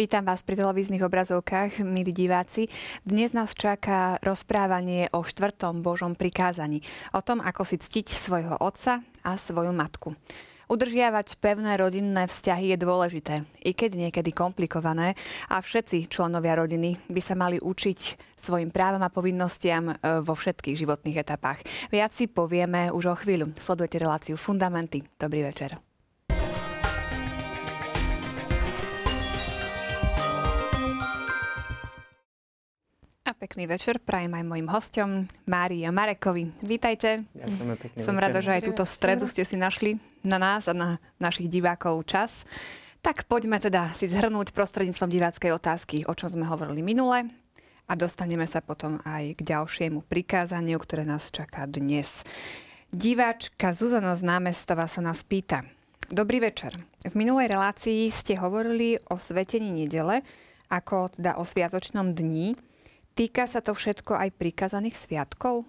Vítam vás pri televíznych obrazovkách, milí diváci. Dnes nás čaká rozprávanie o štvrtom Božom prikázaní. O tom, ako si ctiť svojho otca a svoju matku. Udržiavať pevné rodinné vzťahy je dôležité, i keď niekedy komplikované a všetci členovia rodiny by sa mali učiť svojim právam a povinnostiam e, vo všetkých životných etapách. Viac si povieme už o chvíľu. Sledujete reláciu Fundamenty. Dobrý večer. Pekný večer prajem aj mojim hostom, Márii a Marekovi. Vítajte. Ďakujeme pekný Som večer. rada, že aj túto stredu ste si našli na nás a na našich divákov čas. Tak poďme teda si zhrnúť prostredníctvom diváckej otázky, o čom sme hovorili minule a dostaneme sa potom aj k ďalšiemu prikázaniu, ktoré nás čaká dnes. Diváčka Zuzana z námestova sa nás pýta. Dobrý večer. V minulej relácii ste hovorili o svetení nedele, ako teda o sviatočnom dni. Týka sa to všetko aj prikázaných sviatkov?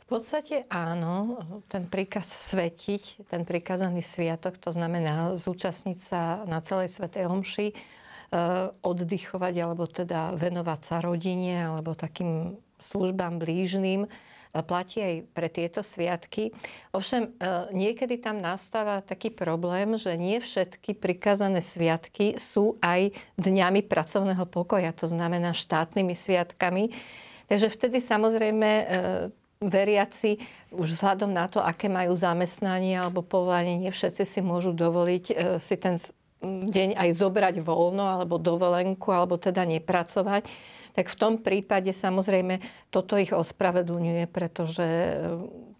V podstate áno, ten príkaz svetiť, ten prikázaný sviatok, to znamená zúčastniť sa na celej Svetej Omši, e, oddychovať alebo teda venovať sa rodine alebo takým službám blížnym, platí aj pre tieto sviatky. Ovšem, e, niekedy tam nastáva taký problém, že nie všetky prikázané sviatky sú aj dňami pracovného pokoja, to znamená štátnymi sviatkami. Takže vtedy samozrejme e, veriaci už vzhľadom na to, aké majú zamestnanie alebo povolanie, nie všetci si môžu dovoliť e, si ten deň aj zobrať voľno alebo dovolenku alebo teda nepracovať tak v tom prípade samozrejme toto ich ospravedlňuje, pretože e,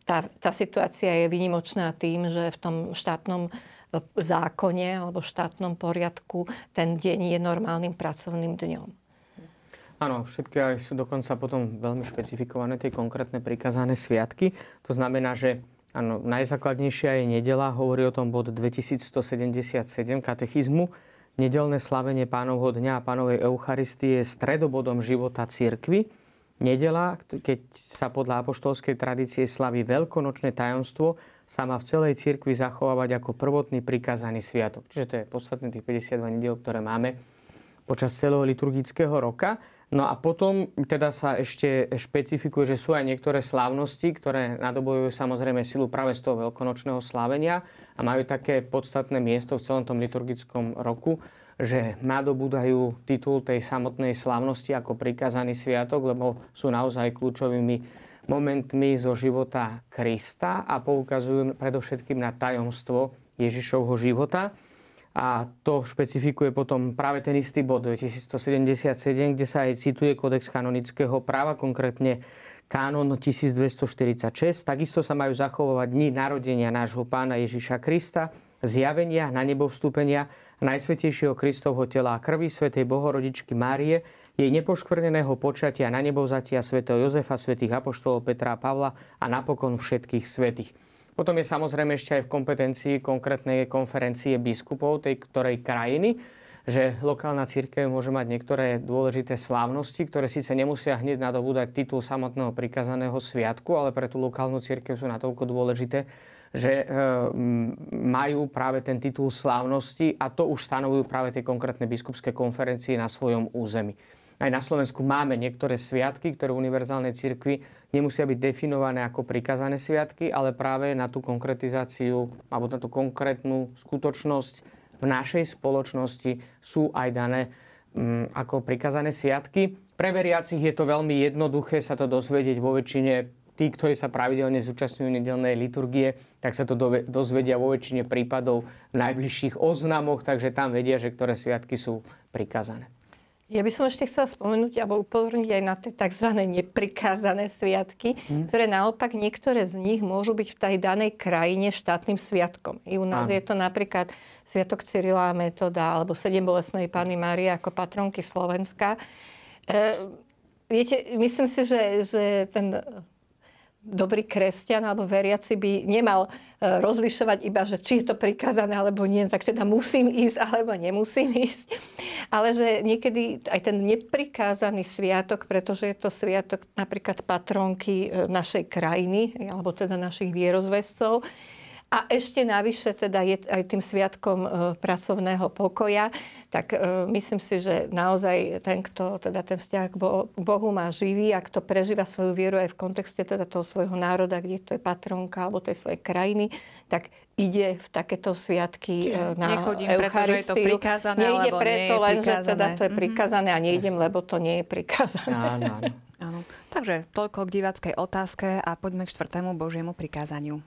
tá, tá situácia je vynimočná tým, že v tom štátnom e, zákone alebo štátnom poriadku ten deň je normálnym pracovným dňom. Áno, všetky aj sú dokonca potom veľmi špecifikované tie konkrétne prikazané sviatky. To znamená, že áno, najzákladnejšia je nedela, hovorí o tom bod 2177 katechizmu, Nedelné slavenie pánovho dňa a pánovej Eucharistie je stredobodom života cirkvy. Nedela, keď sa podľa apoštolskej tradície slaví veľkonočné tajomstvo, sa má v celej cirkvi zachovávať ako prvotný prikázaný sviatok. Čiže to je podstatné tých 52 nedel, ktoré máme počas celého liturgického roka. No a potom teda sa ešte špecifikuje, že sú aj niektoré slávnosti, ktoré nadobujú samozrejme silu práve z toho veľkonočného slávenia a majú také podstatné miesto v celom tom liturgickom roku, že nadobúdajú titul tej samotnej slávnosti ako prikázaný sviatok, lebo sú naozaj kľúčovými momentmi zo života Krista a poukazujú predovšetkým na tajomstvo Ježišovho života. A to špecifikuje potom práve ten istý bod 2177, kde sa aj cituje kodex kanonického práva, konkrétne kánon 1246. Takisto sa majú zachovávať dni narodenia nášho pána Ježiša Krista, zjavenia na nebo vstúpenia Najsvetejšieho Kristovho tela a krvi Svetej Bohorodičky Márie, jej nepoškvrneného počatia na nebo vzatia svätého Jozefa, svätých apoštolov Petra a Pavla a napokon všetkých svetých. Potom je samozrejme ešte aj v kompetencii konkrétnej konferencie biskupov tej ktorej krajiny, že lokálna církev môže mať niektoré dôležité slávnosti, ktoré síce nemusia hneď nadobúdať titul samotného prikazaného sviatku, ale pre tú lokálnu církev sú natoľko dôležité, že e, majú práve ten titul slávnosti a to už stanovujú práve tie konkrétne biskupské konferencie na svojom území. Aj na Slovensku máme niektoré sviatky, ktoré v univerzálnej cirkvi nemusia byť definované ako prikazané sviatky, ale práve na tú konkretizáciu alebo na tú konkrétnu skutočnosť v našej spoločnosti sú aj dané um, ako prikazané sviatky. Pre veriacich je to veľmi jednoduché sa to dozvedieť vo väčšine tí, ktorí sa pravidelne zúčastňujú nedelnej liturgie, tak sa to dozvedia vo väčšine prípadov v najbližších oznamoch, takže tam vedia, že ktoré sviatky sú prikazané. Ja by som ešte chcela spomenúť alebo upozorniť aj na tie tzv. neprikázané sviatky, hmm. ktoré naopak niektoré z nich môžu byť v tej danej krajine štátnym sviatkom. I u nás Aha. je to napríklad Sviatok Cyrila a Metoda alebo Sedem bolesnej Pany Márie ako patronky Slovenska. E, viete, myslím si, že, že ten dobrý kresťan alebo veriaci by nemal e, rozlišovať iba, že či je to prikázané alebo nie, tak teda musím ísť alebo nemusím ísť. Ale že niekedy aj ten neprikázaný sviatok, pretože je to sviatok napríklad patronky e, našej krajiny alebo teda našich vierozvescov, A ešte navyše teda je aj tým sviatkom e, pracovného pokoja, tak e, myslím si, že naozaj ten, kto teda ten vzťah k Bohu má živý a kto prežíva svoju vieru aj v kontexte teda toho svojho národa, kde to je patronka alebo tej svojej krajiny, tak ide v takéto sviatky Čiže na nechodím, Eucharistiu. je to prikázané, Nejde alebo preto nie je len, prikázané. že teda to je mhm. prikázané a nejdem, lebo to nie je prikázané. Áno, áno. áno. Takže toľko k diváckej otázke a poďme k štvrtému Božiemu prikázaniu.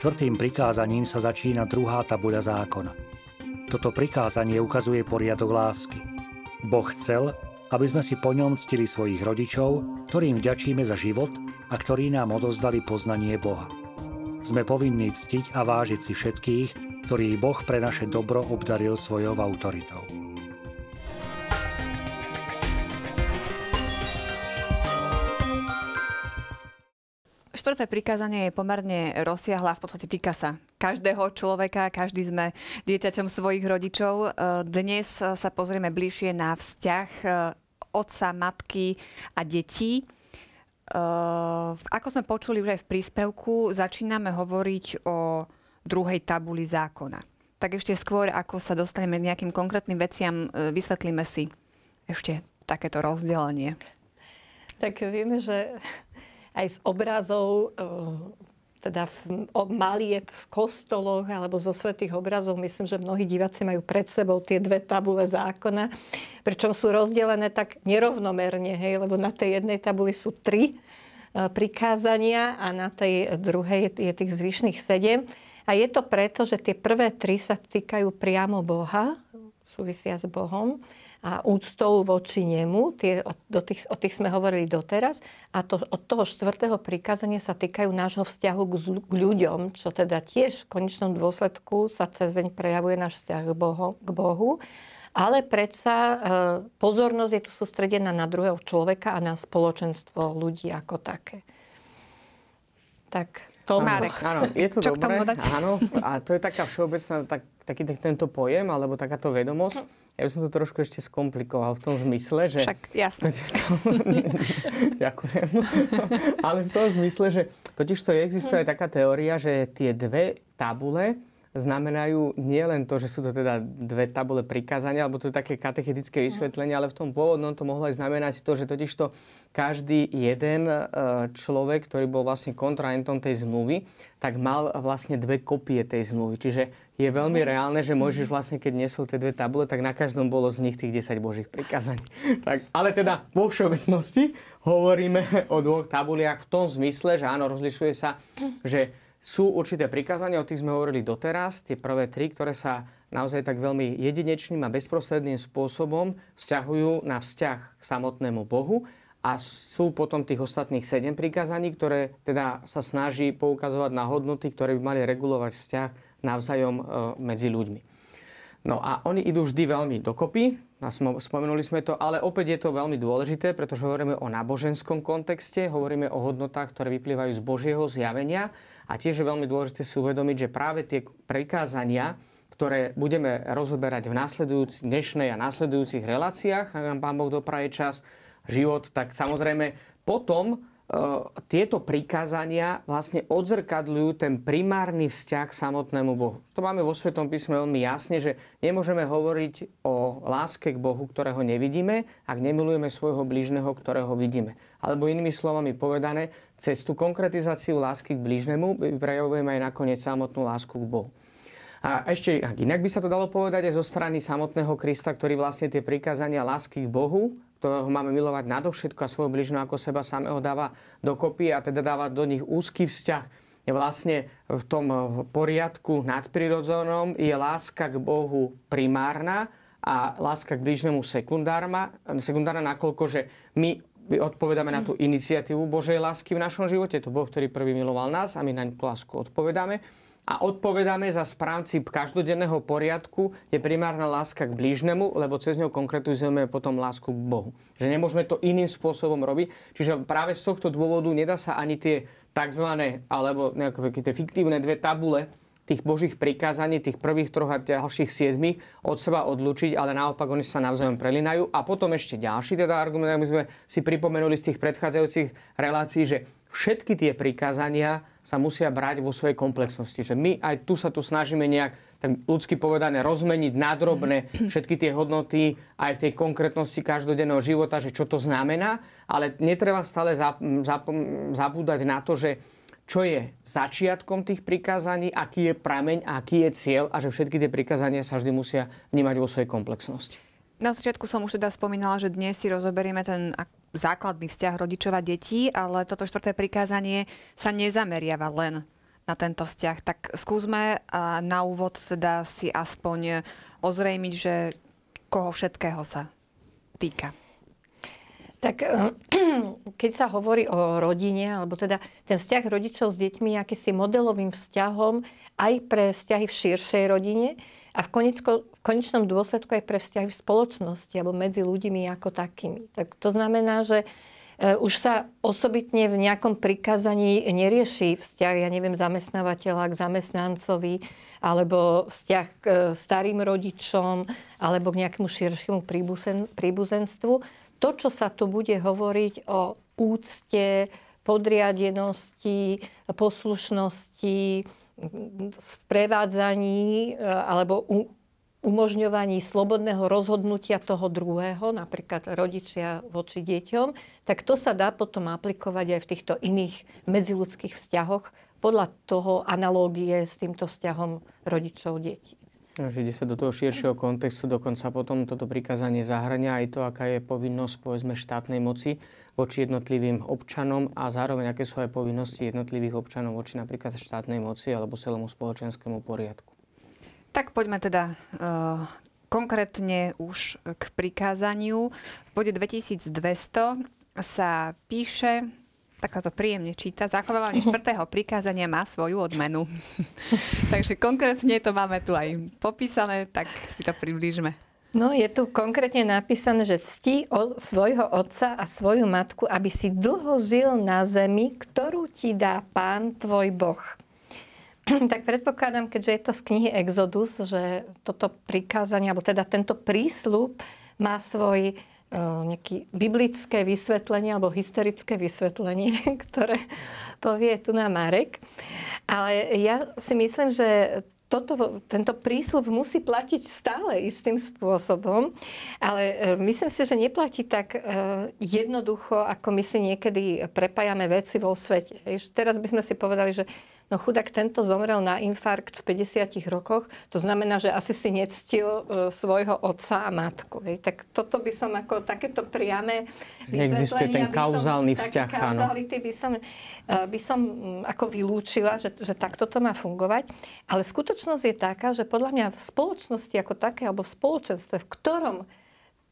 Štvrtým prikázaním sa začína druhá tabuľa zákona. Toto prikázanie ukazuje poriadok lásky. Boh chcel, aby sme si po ňom ctili svojich rodičov, ktorým vďačíme za život a ktorí nám odozdali poznanie Boha. Sme povinní ctiť a vážiť si všetkých, ktorých Boh pre naše dobro obdaril svojou autoritou. Štvrté prikázanie je pomerne rozsiahla, v podstate týka sa každého človeka, každý sme dieťaťom svojich rodičov. E, dnes sa pozrieme bližšie na vzťah e, otca, matky a detí. E, ako sme počuli už aj v príspevku, začíname hovoriť o druhej tabuli zákona. Tak ešte skôr, ako sa dostaneme k nejakým konkrétnym veciam, vysvetlíme si ešte takéto rozdelenie. Tak vieme, že aj z obrazov e, teda v, o malieb v kostoloch alebo zo svetých obrazov. Myslím, že mnohí diváci majú pred sebou tie dve tabule zákona, pričom sú rozdelené tak nerovnomerne, hej, lebo na tej jednej tabuli sú tri e, prikázania a na tej druhej je tých zvyšných sedem. A je to preto, že tie prvé tri sa týkajú priamo Boha, súvisia s Bohom a úctou voči nemu. Tie, do tých, o tých sme hovorili doteraz. A to, od toho štvrtého prikázania sa týkajú nášho vzťahu k, k ľuďom, čo teda tiež v konečnom dôsledku sa cez deň prejavuje náš vzťah k Bohu. K Bohu. Ale predsa e, pozornosť je tu sústredená na druhého človeka a na spoločenstvo ľudí ako také. Tak to Márek. Áno, je to Čo dobré. Áno, a to je taká všeobecná, tak, taký tento pojem, alebo takáto vedomosť. Ja by som to trošku ešte skomplikoval v tom zmysle, že... Však, jasne. Ďakujem. Ale v tom zmysle, že totiž to existuje aj taká teória, že tie dve tabule znamenajú nie len to, že sú to teda dve tabule prikázania, alebo to je také katechetické vysvetlenie, ale v tom pôvodnom to mohlo aj znamenať to, že totiž to každý jeden e, človek, ktorý bol vlastne kontrahentom tej zmluvy, tak mal vlastne dve kopie tej zmluvy. Čiže je veľmi reálne, že môžeš vlastne, keď nesol tie dve tabule, tak na každom bolo z nich tých 10 božích prikázaní. Tak, ale teda vo všeobecnosti hovoríme o dvoch tabuliach v tom zmysle, že áno, rozlišuje sa, že sú určité prikázania, o tých sme hovorili doteraz, tie prvé tri, ktoré sa naozaj tak veľmi jedinečným a bezprostredným spôsobom vzťahujú na vzťah k samotnému Bohu a sú potom tých ostatných sedem prikázaní, ktoré teda sa snaží poukazovať na hodnoty, ktoré by mali regulovať vzťah navzájom e, medzi ľuďmi. No a oni idú vždy veľmi dokopy, spomenuli sme to, ale opäť je to veľmi dôležité, pretože hovoríme o náboženskom kontexte, hovoríme o hodnotách, ktoré vyplývajú z Božieho zjavenia a tiež je veľmi dôležité si uvedomiť, že práve tie prikázania, ktoré budeme rozoberať v následujúcich, dnešnej a následujúcich reláciách, ak nám Pán Boh dopraje čas, život, tak samozrejme potom tieto prikázania vlastne odzrkadľujú ten primárny vzťah k samotnému Bohu. To máme vo Svetom písme veľmi jasne, že nemôžeme hovoriť o láske k Bohu, ktorého nevidíme, ak nemilujeme svojho blížneho, ktorého vidíme. Alebo inými slovami povedané, cez tú konkretizáciu lásky k blížnemu prejavujeme aj nakoniec samotnú lásku k Bohu. A ešte inak by sa to dalo povedať aj zo strany samotného Krista, ktorý vlastne tie prikázania lásky k Bohu ktorého máme milovať nadovšetko a svojho bližného ako seba samého dáva dokopy a teda dáva do nich úzky vzťah. Je vlastne v tom poriadku nadprirodzenom je láska k Bohu primárna a láska k bližnému sekundárna, sekundárna nakoľko, že my odpovedáme na tú iniciatívu Božej lásky v našom živote. To Boh, ktorý prvý miloval nás a my na tú lásku odpovedáme a odpovedáme za správci každodenného poriadku je primárna láska k blížnemu, lebo cez ňou konkretizujeme potom lásku k Bohu. Že nemôžeme to iným spôsobom robiť. Čiže práve z tohto dôvodu nedá sa ani tie tzv. alebo nejaké tie fiktívne dve tabule tých božích prikázaní, tých prvých troch a ďalších siedmých od seba odlučiť, ale naopak oni sa navzájom prelinajú. A potom ešte ďalší teda argument, aby sme si pripomenuli z tých predchádzajúcich relácií, že všetky tie prikázania sa musia brať vo svojej komplexnosti. Že my aj tu sa tu snažíme nejak, tak ľudsky povedané, rozmeniť nadrobné všetky tie hodnoty aj v tej konkrétnosti každodenného života, že čo to znamená, ale netreba stále zabúdať na to, že čo je začiatkom tých prikázaní, aký je prameň a aký je cieľ a že všetky tie prikázania sa vždy musia vnímať vo svojej komplexnosti. Na začiatku som už teda spomínala, že dnes si rozoberieme ten základný vzťah rodičov a detí, ale toto štvrté prikázanie sa nezameriava len na tento vzťah. Tak skúsme na úvod teda si aspoň ozrejmiť, že koho všetkého sa týka. Tak eh, keď sa hovorí o rodine, alebo teda ten vzťah rodičov s deťmi je akýsi modelovým vzťahom aj pre vzťahy v širšej rodine a v, konecko, v konečnom dôsledku aj pre vzťahy v spoločnosti alebo medzi ľuďmi ako takými. Tak to znamená, že eh, už sa osobitne v nejakom prikázaní nerieši vzťah, ja neviem, zamestnávateľa k zamestnancovi, alebo vzťah k eh, starým rodičom, alebo k nejakému širšiemu príbuzen, príbuzenstvu to, čo sa tu bude hovoriť o úcte, podriadenosti, poslušnosti, sprevádzaní e, alebo umožňovaní slobodného rozhodnutia toho druhého, napríklad rodičia voči deťom, tak to sa dá potom aplikovať aj v týchto iných medziludských vzťahoch podľa toho analógie s týmto vzťahom rodičov detí. Že ide sa do toho širšieho kontextu, dokonca potom toto prikázanie zahrania aj to, aká je povinnosť povedzme štátnej moci voči jednotlivým občanom a zároveň aké sú aj povinnosti jednotlivých občanov voči napríklad štátnej moci alebo celému spoločenskému poriadku. Tak poďme teda uh, konkrétne už k prikázaniu. V bode 2200 sa píše, tak sa to príjemne číta. Zachovávanie štvrtého prikázania má svoju odmenu. Takže konkrétne to máme tu aj popísané, tak si to priblížme. No, je tu konkrétne napísané, že cti svojho otca a svoju matku, aby si dlho žil na zemi, ktorú ti dá pán tvoj boh. tak predpokladám, keďže je to z knihy Exodus, že toto prikázanie, alebo teda tento prísľub má svoj Eh, nejaké biblické vysvetlenie alebo historické vysvetlenie, ktoré povie tu na Marek. Ale ja si myslím, že toto, tento prísľub musí platiť stále istým spôsobom, ale e, myslím si, že neplatí tak e, jednoducho, ako my si niekedy prepájame veci vo svete. Teraz by sme si povedali, že no chudák tento zomrel na infarkt v 50 rokoch, to znamená, že asi si nectil e, svojho otca a matku. Tak toto by som ako takéto priame Neexistuje ten kauzálny vzťah, áno. by som, by som ako vylúčila, že, že takto to má fungovať. Ale skutočnosť je taká, že podľa mňa v spoločnosti ako také, alebo v spoločenstve, v ktorom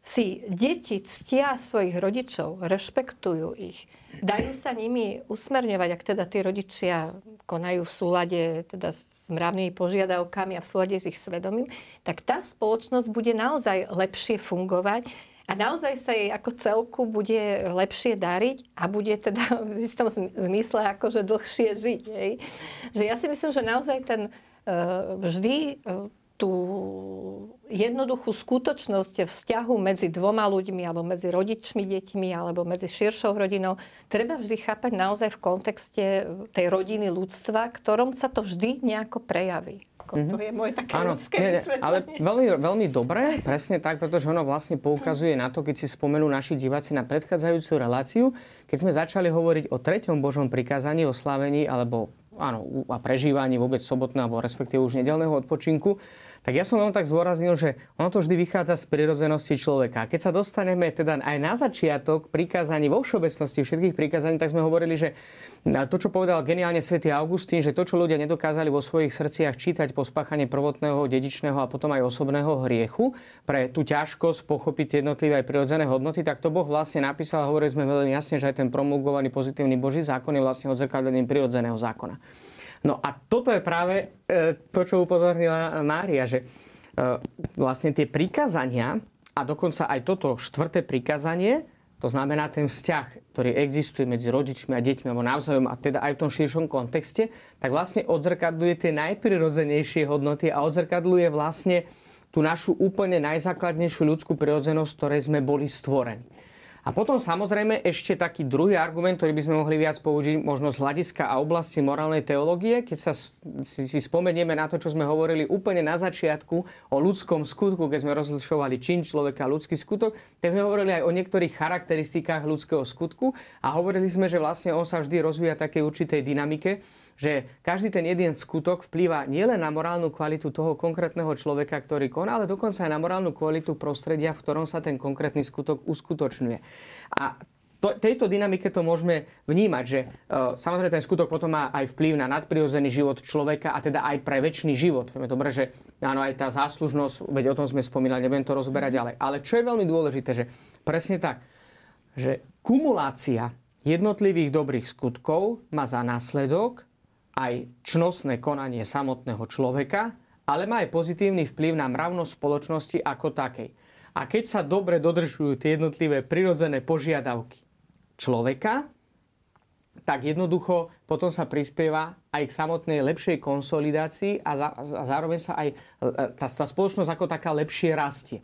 si deti ctia svojich rodičov, rešpektujú ich, dajú sa nimi usmerňovať, ak teda tí rodičia konajú v súlade teda s mravnými požiadavkami a v súlade s ich svedomím, tak tá spoločnosť bude naozaj lepšie fungovať a naozaj sa jej ako celku bude lepšie dariť a bude teda v istom zmysle akože dlhšie žiť. Hej. Že ja si myslím, že naozaj ten Eh, vždy eh, tú jednoduchú skutočnosť vzťahu medzi dvoma ľuďmi alebo medzi rodičmi, deťmi alebo medzi širšou rodinou treba vždy chápať naozaj v kontexte tej rodiny ľudstva, ktorom sa to vždy nejako prejaví. Mm-hmm. To je moje také Áno, nie, ale veľmi, veľmi dobré, presne tak, pretože ono vlastne poukazuje na to, keď si spomenú naši diváci na predchádzajúcu reláciu, keď sme začali hovoriť o treťom Božom prikázaní, o slavení alebo áno, a prežívaní vôbec sobotného, alebo respektíve už nedelného odpočinku, tak ja som len tak zdôraznil, že ono to vždy vychádza z prirodzenosti človeka. Keď sa dostaneme teda aj na začiatok prikázaní vo všeobecnosti všetkých prikázaní, tak sme hovorili, že to, čo povedal geniálne svätý Augustín, že to, čo ľudia nedokázali vo svojich srdciach čítať po spáchaní prvotného, dedičného a potom aj osobného hriechu, pre tú ťažkosť pochopiť jednotlivé aj prirodzené hodnoty, tak to Boh vlastne napísal a hovorili sme veľmi jasne, že aj ten promulgovaný pozitívny Boží zákon je vlastne odzrkadlením prirodzeného zákona. No a toto je práve e, to, čo upozornila Mária, že e, vlastne tie prikázania a dokonca aj toto štvrté prikázanie to znamená ten vzťah, ktorý existuje medzi rodičmi a deťmi, alebo navzájom, a teda aj v tom širšom kontexte, tak vlastne odzrkadluje tie najprirodzenejšie hodnoty a odzrkadluje vlastne tú našu úplne najzákladnejšiu ľudskú prirodzenosť, ktorej sme boli stvorení. A potom samozrejme ešte taký druhý argument, ktorý by sme mohli viac použiť možno z hľadiska a oblasti morálnej teológie, keď sa si, si spomenieme na to, čo sme hovorili úplne na začiatku o ľudskom skutku, keď sme rozlišovali čin človeka a ľudský skutok, tak sme hovorili aj o niektorých charakteristikách ľudského skutku a hovorili sme, že vlastne on sa vždy rozvíja takej určitej dynamike, že každý ten jeden skutok vplýva nielen na morálnu kvalitu toho konkrétneho človeka, ktorý koná, ale dokonca aj na morálnu kvalitu prostredia, v ktorom sa ten konkrétny skutok uskutočňuje. A to, tejto dynamike to môžeme vnímať, že uh, samozrejme ten skutok potom má aj vplyv na nadprirodzený život človeka a teda aj pre väčší život. Je dobré, že áno, aj tá záslužnosť, veď o tom sme spomínali, nebudem to rozberať ďalej. Ale čo je veľmi dôležité, že presne tak, že kumulácia jednotlivých dobrých skutkov má za následok aj čnostné konanie samotného človeka, ale má aj pozitívny vplyv na mravnosť spoločnosti ako takej. A keď sa dobre dodržujú tie jednotlivé prirodzené požiadavky človeka, tak jednoducho potom sa prispieva aj k samotnej lepšej konsolidácii a, za, a zároveň sa aj e, tá, tá spoločnosť ako taká lepšie rastie.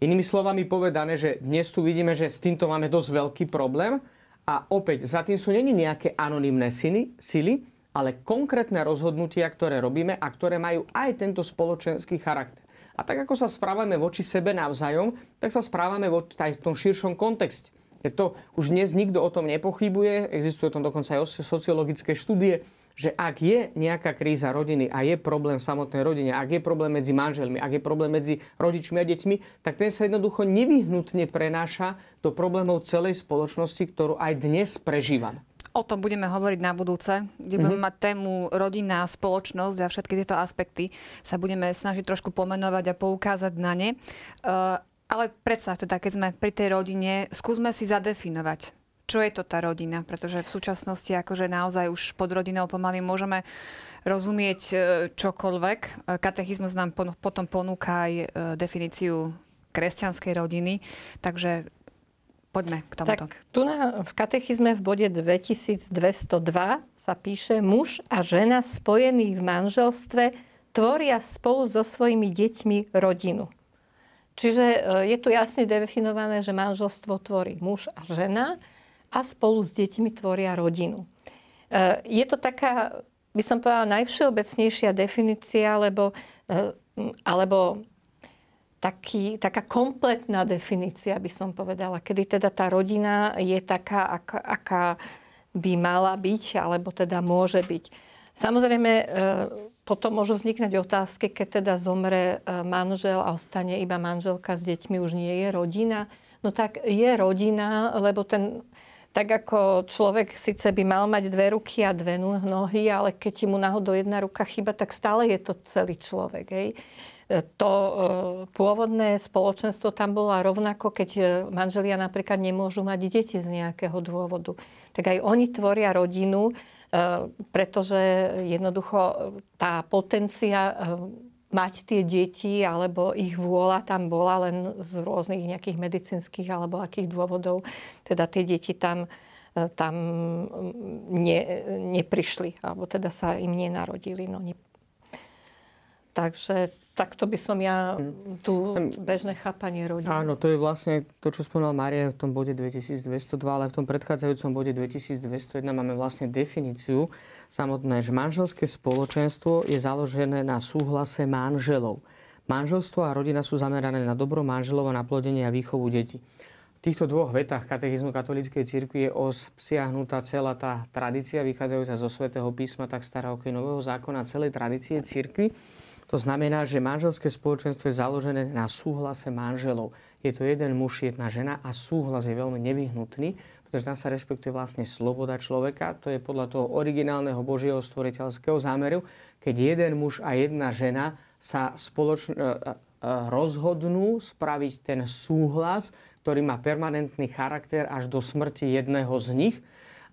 Inými slovami povedané, že dnes tu vidíme, že s týmto máme dosť veľký problém a opäť za tým sú není nejaké anonimné sily, sily ale konkrétne rozhodnutia, ktoré robíme a ktoré majú aj tento spoločenský charakter. A tak ako sa správame voči sebe navzájom, tak sa správame aj v tom širšom kontexte. Je to už dnes nikto o tom nepochybuje, existuje o tom dokonca aj sociologické štúdie, že ak je nejaká kríza rodiny a je problém v samotnej rodine, ak je problém medzi manželmi, ak je problém medzi rodičmi a deťmi, tak ten sa jednoducho nevyhnutne prenáša do problémov celej spoločnosti, ktorú aj dnes prežívame. O tom budeme hovoriť na budúce, kde budeme mm-hmm. mať tému rodina, spoločnosť a všetky tieto aspekty sa budeme snažiť trošku pomenovať a poukázať na ne. Uh, ale predsa teda, keď sme pri tej rodine, skúsme si zadefinovať, čo je to tá rodina, pretože v súčasnosti akože naozaj už pod rodinou pomaly môžeme rozumieť e, čokoľvek. E, katechizmus nám potom ponúka aj definíciu kresťanskej rodiny, takže Poďme k tomuto. Tak tu na, v katechizme v bode 2202 sa píše, muž a žena spojení v manželstve tvoria spolu so svojimi deťmi rodinu. Čiže e, je tu jasne definované, že manželstvo tvorí muž a žena a spolu s deťmi tvoria rodinu. E, je to taká, by som povedala, najvšeobecnejšia definícia, alebo, e, alebo taký, taká kompletná definícia, by som povedala, kedy teda tá rodina je taká, aká, aká by mala byť, alebo teda môže byť. Samozrejme, e, potom môžu vzniknúť otázky, keď teda zomre e, manžel a ostane iba manželka s deťmi, už nie je rodina. No tak je rodina, lebo ten, tak ako človek síce by mal mať dve ruky a dve nohy, ale keď mu náhodou jedna ruka chyba, tak stále je to celý človek. Hej to e, pôvodné spoločenstvo tam bolo rovnako, keď e, manželia napríklad nemôžu mať deti z nejakého dôvodu. Tak aj oni tvoria rodinu, e, pretože jednoducho tá potencia mať tie deti alebo ich vôľa tam bola len z rôznych nejakých medicínskych alebo akých dôvodov. Teda tie deti tam, tam ne, neprišli alebo teda sa im nenarodili. No, ne... Takže takto by som ja hm. tu bežné chápanie rodiny. Áno, to je vlastne to, čo spomínal Maria v tom bode 2202, ale v tom predchádzajúcom bode 2201 máme vlastne definíciu samotné, že manželské spoločenstvo je založené na súhlase manželov. Manželstvo a rodina sú zamerané na dobro manželov a na plodenie a výchovu detí. V týchto dvoch vetách katechizmu katolíckej cirkvi je obsiahnutá celá tá tradícia vychádzajúca zo svätého písma, tak starého nového zákona, celej tradície cirkvi. To znamená, že manželské spoločenstvo je založené na súhlase manželov. Je to jeden muž, jedna žena a súhlas je veľmi nevyhnutný, pretože tam sa rešpektuje vlastne sloboda človeka. To je podľa toho originálneho Božieho stvoriteľského zámeru, keď jeden muž a jedna žena sa spoločne rozhodnú spraviť ten súhlas, ktorý má permanentný charakter až do smrti jedného z nich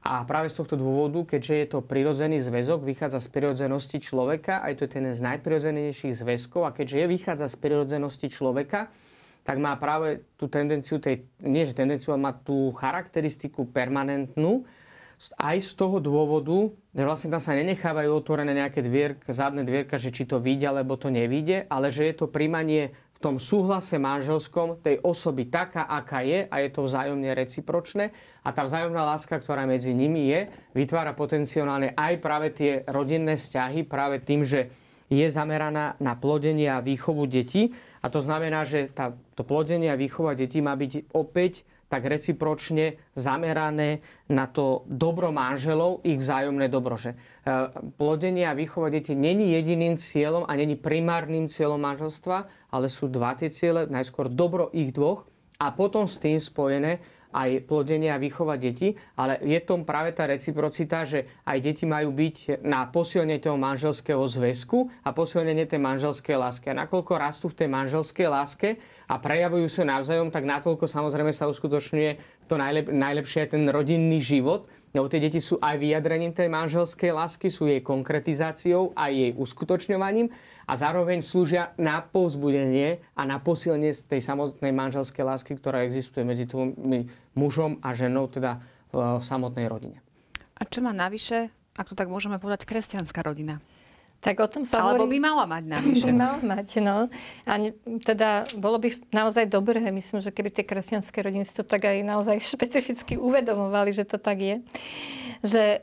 a práve z tohto dôvodu, keďže je to prirodzený zväzok, vychádza z prirodzenosti človeka, aj to je ten z najprirodzenejších zväzkov, a keďže je vychádza z prirodzenosti človeka, tak má práve tú tendenciu, tej, nie že tendenciu, ale má tú charakteristiku permanentnú, aj z toho dôvodu, že vlastne tam sa nenechávajú otvorené nejaké dvierka, zadné dvierka, že či to vyjde, alebo to nevíde, ale že je to príjmanie v tom súhlase manželskom tej osoby taká, aká je a je to vzájomne recipročné. A tá vzájomná láska, ktorá medzi nimi je, vytvára potenciálne aj práve tie rodinné vzťahy, práve tým, že je zameraná na plodenie a výchovu detí. A to znamená, že tá, to plodenie a výchova detí má byť opäť tak recipročne zamerané na to dobro manželov, ich vzájomné dobro. Že e, plodenie a výchova detí není jediným cieľom a není primárnym cieľom manželstva, ale sú dva tie ciele. Najskôr dobro ich dvoch a potom s tým spojené aj plodenie a výchova detí, ale je tom práve tá reciprocita, že aj deti majú byť na posilnenie toho manželského zväzku a posilnenie tej manželskej lásky. A nakoľko rastú v tej manželskej láske a prejavujú sa navzájom, tak natoľko samozrejme sa uskutočňuje to najlep- najlepšie je ten rodinný život, lebo tie deti sú aj vyjadrením tej manželskej lásky, sú jej konkretizáciou a jej uskutočňovaním a zároveň slúžia na povzbudenie a na posilnenie tej samotnej manželskej lásky, ktorá existuje medzi tými mužom a ženou, teda v samotnej rodine. A čo má navyše, ak to tak môžeme povedať, kresťanská rodina? Tak o tom sa Alebo hovorí... by mala mať navyše. By mala mať, no. A ne, teda bolo by naozaj dobré, myslím, že keby tie kresťanské rodiny to tak aj naozaj špecificky uvedomovali, že to tak je. Že e,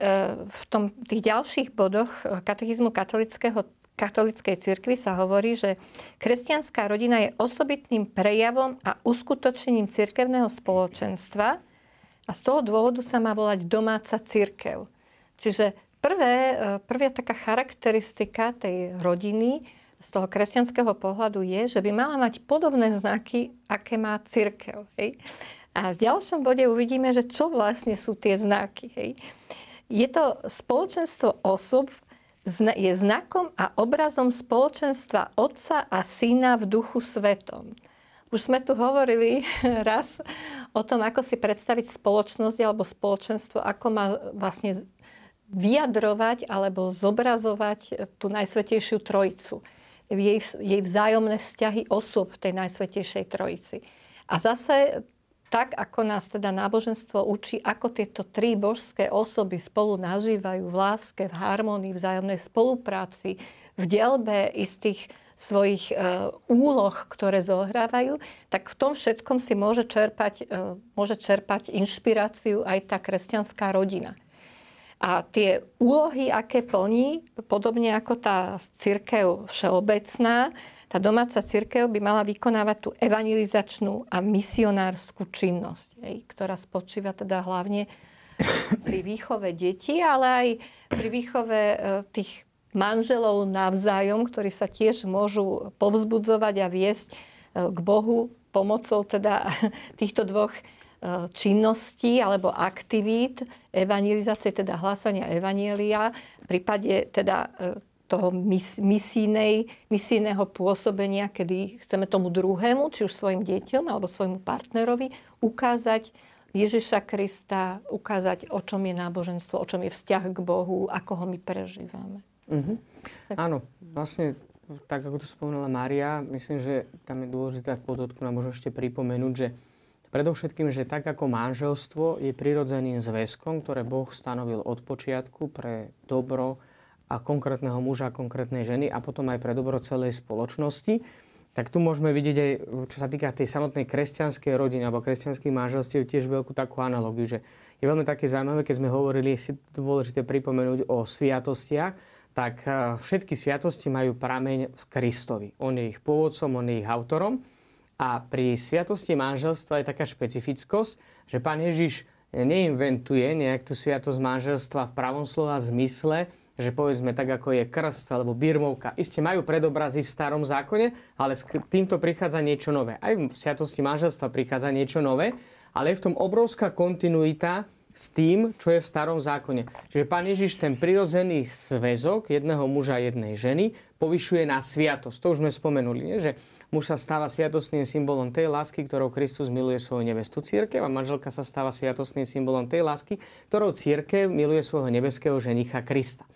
v tom, tých ďalších bodoch e, katechizmu katolického katolíckej cirkvi sa hovorí, že kresťanská rodina je osobitným prejavom a uskutočnením cirkevného spoločenstva a z toho dôvodu sa má volať domáca cirkev. Čiže prvé, e, prvá taká charakteristika tej rodiny z toho kresťanského pohľadu je, že by mala mať podobné znaky, aké má církev. Hej? A v ďalšom bode uvidíme, že čo vlastne sú tie znaky. Hej? Je to spoločenstvo osob, je znakom a obrazom spoločenstva Otca a Syna v duchu svetom. Už sme tu hovorili raz o tom, ako si predstaviť spoločnosť alebo spoločenstvo, ako má vlastne vyjadrovať alebo zobrazovať tú najsvetejšiu trojicu. Jej, jej vzájomné vzťahy osôb tej najsvetejšej trojici. A zase tak, ako nás teda náboženstvo učí, ako tieto tri božské osoby spolu nažívajú v láske, v harmonii, vzájomnej spolupráci, v delbe istých svojich e, úloh, ktoré zohrávajú, tak v tom všetkom si môže čerpať, e, môže čerpať inšpiráciu aj tá kresťanská rodina. A tie úlohy, aké plní, podobne ako tá církev všeobecná, tá domáca církev by mala vykonávať tú evangelizačnú a misionárskú činnosť, hej, ktorá spočíva teda hlavne pri výchove detí, ale aj pri výchove e, tých manželov navzájom, ktorí sa tiež môžu povzbudzovať a viesť e, k Bohu pomocou teda týchto dvoch činností alebo aktivít evangelizácie, teda hlásania evanielia, v prípade teda e, toho misijnej, misijného pôsobenia, kedy chceme tomu druhému, či už svojim deťom alebo svojmu partnerovi, ukázať Ježiša Krista, ukázať, o čom je náboženstvo, o čom je vzťah k Bohu, ako ho my prežívame. Mm-hmm. Áno, vlastne tak, ako to spomínala Mária, myslím, že tam je dôležité v podotku nám možno ešte pripomenúť, že Predovšetkým, že tak ako manželstvo je prirodzeným zväzkom, ktoré Boh stanovil od počiatku pre dobro a konkrétneho muža a konkrétnej ženy a potom aj pre dobro celej spoločnosti, tak tu môžeme vidieť aj, čo sa týka tej samotnej kresťanskej rodiny alebo kresťanských manželstiev, tiež veľkú takú analogiu, že je veľmi také zaujímavé, keď sme hovorili, si dôležité pripomenúť o sviatostiach, tak eh, všetky sviatosti majú prameň v Kristovi. On je ich pôvodcom, on je ich autorom. A pri sviatosti manželstva je taká špecifickosť, že pán Ježiš neinventuje nejak tú sviatosť manželstva v pravom slova zmysle, že povedzme tak, ako je krst alebo birmovka. Isté majú predobrazy v starom zákone, ale s týmto prichádza niečo nové. Aj v sviatosti manželstva prichádza niečo nové, ale je v tom obrovská kontinuita s tým, čo je v starom zákone. Čiže pán Ježiš ten prirodzený zväzok jedného muža a jednej ženy povyšuje na sviatosť. To už sme spomenuli, nie? že muž sa stáva sviatostným symbolom tej lásky, ktorou Kristus miluje svoju nevestu církev a manželka sa stáva sviatostným symbolom tej lásky, ktorou církev miluje svojho nebeského ženicha Krista.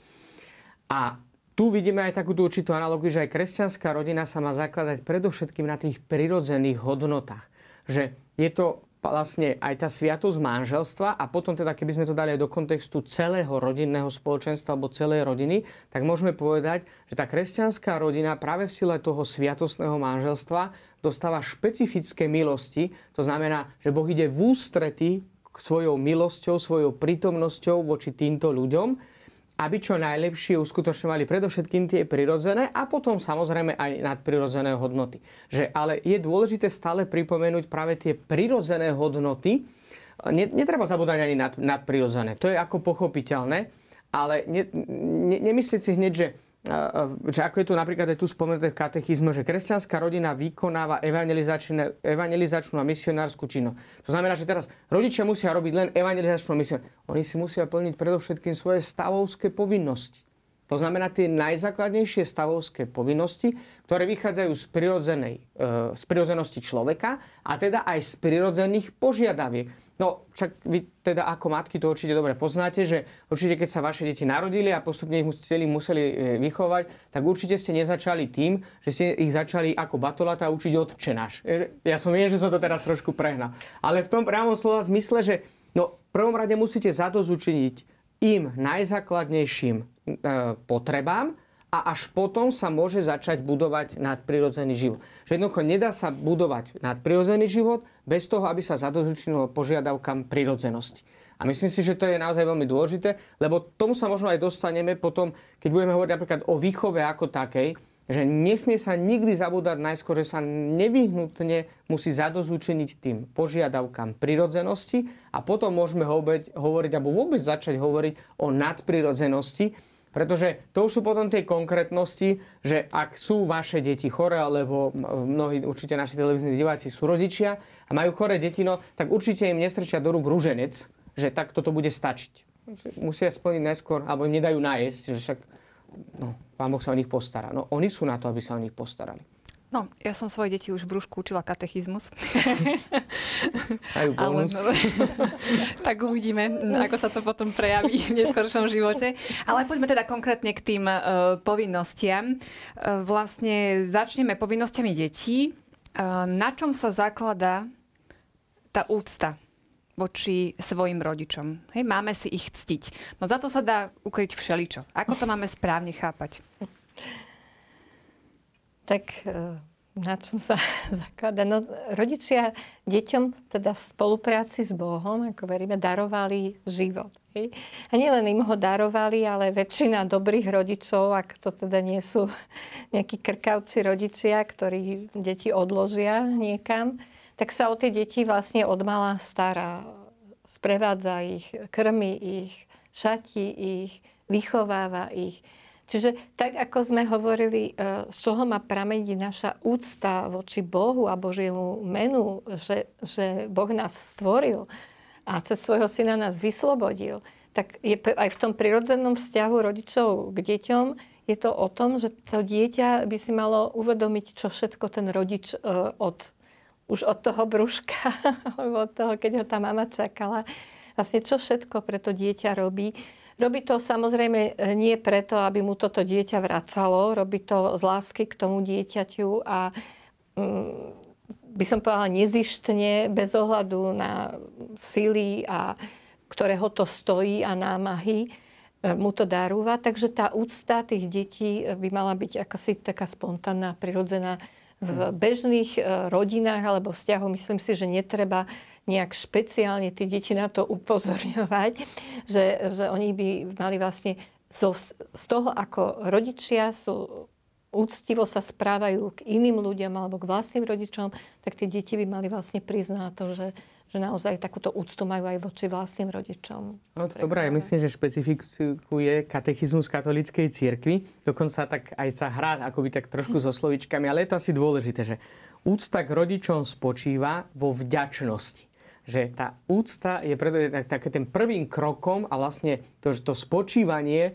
A tu vidíme aj takúto určitú analogiu, že aj kresťanská rodina sa má zakladať predovšetkým na tých prirodzených hodnotách. Že je to vlastne aj tá sviatosť manželstva a potom teda, keby sme to dali aj do kontextu celého rodinného spoločenstva alebo celej rodiny, tak môžeme povedať, že tá kresťanská rodina práve v sile toho sviatostného manželstva dostáva špecifické milosti. To znamená, že Boh ide v ústrety svojou milosťou, svojou prítomnosťou voči týmto ľuďom aby čo najlepšie uskutočňovali predovšetkým tie prirodzené a potom samozrejme aj nadprirodzené hodnoty. Že, ale je dôležité stále pripomenúť práve tie prirodzené hodnoty. Netreba zabúdať ani nad, nadprirodzené. To je ako pochopiteľné, ale ne, ne, nemyslieť si hneď, že že ako je tu napríklad aj tu spomenuté v katechizme, že kresťanská rodina vykonáva evangelizačnú a misionárskú činnosť. To znamená, že teraz rodičia musia robiť len evangelizačnú misionárskú. Oni si musia plniť predovšetkým svoje stavovské povinnosti. To znamená tie najzákladnejšie stavovské povinnosti, ktoré vychádzajú z, prirodzenej, e, z prirodzenosti človeka a teda aj z prirodzených požiadaviek. No, však vy teda ako matky to určite dobre poznáte, že určite keď sa vaše deti narodili a postupne ich museli, museli e, vychovať, tak určite ste nezačali tým, že ste ich začali ako batolata učiť odčenáš. E, ja som viem, že som to teraz trošku prehnal. Ale v tom priamom slova zmysle, že no, v prvom rade musíte zadozučiniť im najzákladnejším e, potrebám a až potom sa môže začať budovať nadprirodzený život. Že jednoducho nedá sa budovať nadprirodzený život bez toho, aby sa zadozučinilo požiadavkám prirodzenosti. A myslím si, že to je naozaj veľmi dôležité, lebo tomu sa možno aj dostaneme potom, keď budeme hovoriť napríklad o výchove ako takej, že nesmie sa nikdy zabúdať najskôr, že sa nevyhnutne musí zadozúčeniť tým požiadavkám prirodzenosti a potom môžeme hovoriť, alebo vôbec začať hovoriť o nadprirodzenosti, pretože to už sú potom tie konkrétnosti, že ak sú vaše deti chore, alebo mnohí určite naši televízni diváci sú rodičia a majú chore deti, no, tak určite im nestrčia do rúk rúženec, že tak toto bude stačiť. Musia splniť najskôr, alebo im nedajú nájsť, že však no, pán Boh sa o nich postará. No oni sú na to, aby sa o nich postarali. No, ja som svoje deti už v brúšku učila katechizmus. Majú bonus. Ale, tak uvidíme, ako sa to potom prejaví v neskôršom živote. Ale poďme teda konkrétne k tým uh, povinnostiam. Uh, vlastne začneme povinnosťami detí. Uh, na čom sa zakladá tá úcta voči svojim rodičom. Hej, máme si ich ctiť. No za to sa dá ukryť všeličo. Ako to máme správne chápať? Tak e, na čom sa zaklada? No, rodičia deťom teda v spolupráci s Bohom, ako veríme, darovali život. Hej? A nielen im ho darovali, ale väčšina dobrých rodičov, ak to teda nie sú nejakí krkavci rodičia, ktorí deti odložia niekam, tak sa o tie deti vlastne odmala stará. Sprevádza ich, krmi ich, šatí ich, vychováva ich. Čiže tak, ako sme hovorili, e, z čoho má prameniť naša úcta voči Bohu a Božiemu menu, že, že Boh nás stvoril a cez svojho syna nás vyslobodil, tak je aj v tom prirodzenom vzťahu rodičov k deťom je to o tom, že to dieťa by si malo uvedomiť, čo všetko ten rodič e, od už od toho brúška, alebo od toho, keď ho tá mama čakala, vlastne čo všetko pre to dieťa robí. Robí to samozrejme e, nie preto, aby mu toto dieťa vracalo, robí to z lásky k tomu dieťaťu a mm, by som povedala nezištne, bez ohľadu na síly, a, ktoré ho to stojí a námahy, e, mu to darúva. Takže tá úcta tých detí by mala byť akási taká spontánna, prirodzená v bežných e, rodinách alebo vzťahoch myslím si, že netreba nejak špeciálne tie deti na to upozorňovať, že, že oni by mali vlastne zo, z toho, ako rodičia sú úctivo sa správajú k iným ľuďom alebo k vlastným rodičom, tak tie deti by mali vlastne priznať to, že že naozaj takúto úctu majú aj voči vlastným rodičom. No to dobré, ja myslím, že špecifikuje katechizmus katolíckej cirkvi. Dokonca tak aj sa hrá akoby tak trošku so slovičkami, ale je to asi dôležité, že úcta k rodičom spočíva vo vďačnosti že tá úcta je preto taký ten prvým krokom a vlastne to, to spočívanie e,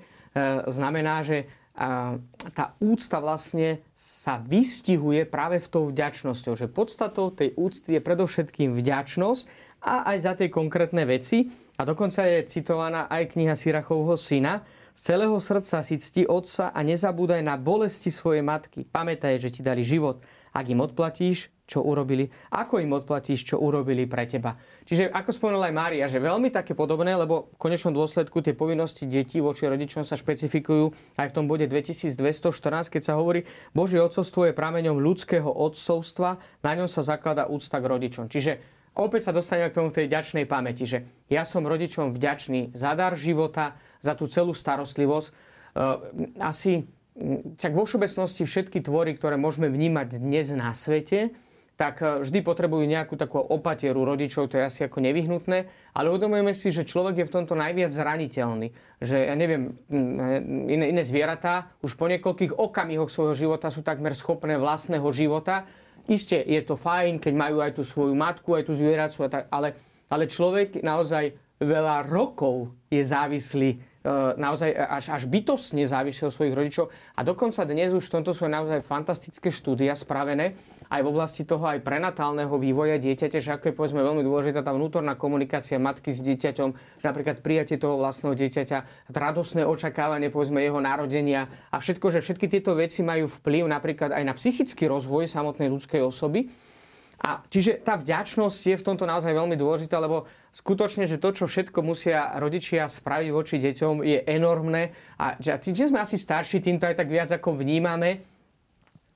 znamená, že tá úcta vlastne sa vystihuje práve v tou vďačnosťou. Že podstatou tej úcty je predovšetkým vďačnosť a aj za tie konkrétne veci. A dokonca je citovaná aj kniha Sirachovho syna. Z celého srdca si cti otca a nezabúdaj na bolesti svojej matky. Pamätaj, že ti dali život. Ak im odplatíš, čo urobili, ako im odplatíš, čo urobili pre teba. Čiže ako spomenula aj Mária, že veľmi také podobné, lebo v konečnom dôsledku tie povinnosti detí voči rodičom sa špecifikujú aj v tom bode 2214, keď sa hovorí, Božie odcovstvo je prameňom ľudského odcovstva, na ňom sa zaklada úcta k rodičom. Čiže opäť sa dostaneme k tomu tej ďačnej pamäti, že ja som rodičom vďačný za dar života, za tú celú starostlivosť. E, asi, čak vo všeobecnosti všetky tvory, ktoré môžeme vnímať dnes na svete, tak e, vždy potrebujú nejakú takú opatieru rodičov, to je asi ako nevyhnutné, ale uvedomujeme si, že človek je v tomto najviac zraniteľný. Že, ja neviem, iné, iné zvieratá už po niekoľkých okamihoch svojho života sú takmer schopné vlastného života. Isté je to fajn, keď majú aj tú svoju matku, aj tú zvieracu, ale, ale človek naozaj veľa rokov je závislý E, naozaj až, až bytostne závisí od svojich rodičov. A dokonca dnes už v tomto sú naozaj fantastické štúdia spravené aj v oblasti toho aj prenatálneho vývoja dieťaťa, že ako je povedzme veľmi dôležitá tá vnútorná komunikácia matky s dieťaťom, že napríklad prijatie toho vlastného dieťaťa, radosné očakávanie povedzme jeho narodenia a všetko, že všetky tieto veci majú vplyv napríklad aj na psychický rozvoj samotnej ľudskej osoby. A čiže tá vďačnosť je v tomto naozaj veľmi dôležitá, lebo skutočne, že to, čo všetko musia rodičia spraviť voči deťom, je enormné. A že, sme asi starší, týmto aj tak viac ako vnímame,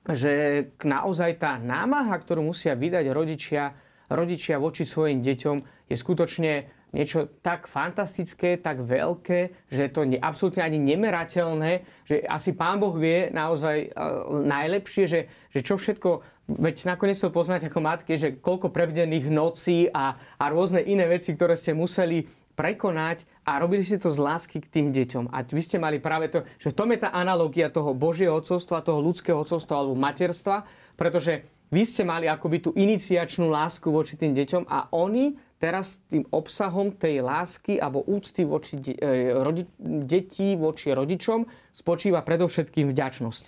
že naozaj tá námaha, ktorú musia vydať rodičia, rodičia voči svojim deťom, je skutočne niečo tak fantastické, tak veľké, že to je absolútne ani nemerateľné, že asi Pán Boh vie naozaj uh, najlepšie, že, že čo všetko Veď nakoniec to poznať ako matke, že koľko prebdených nocí a, a rôzne iné veci, ktoré ste museli prekonať a robili ste to z lásky k tým deťom. A vy ste mali práve to, že v tom je tá analogia toho Božieho odcovstva, toho ľudského odcovstva alebo materstva, pretože vy ste mali akoby tú iniciačnú lásku voči tým deťom a oni teraz tým obsahom tej lásky alebo úcty voči de- e, rodi- detí voči rodičom spočíva predovšetkým vďačnosť.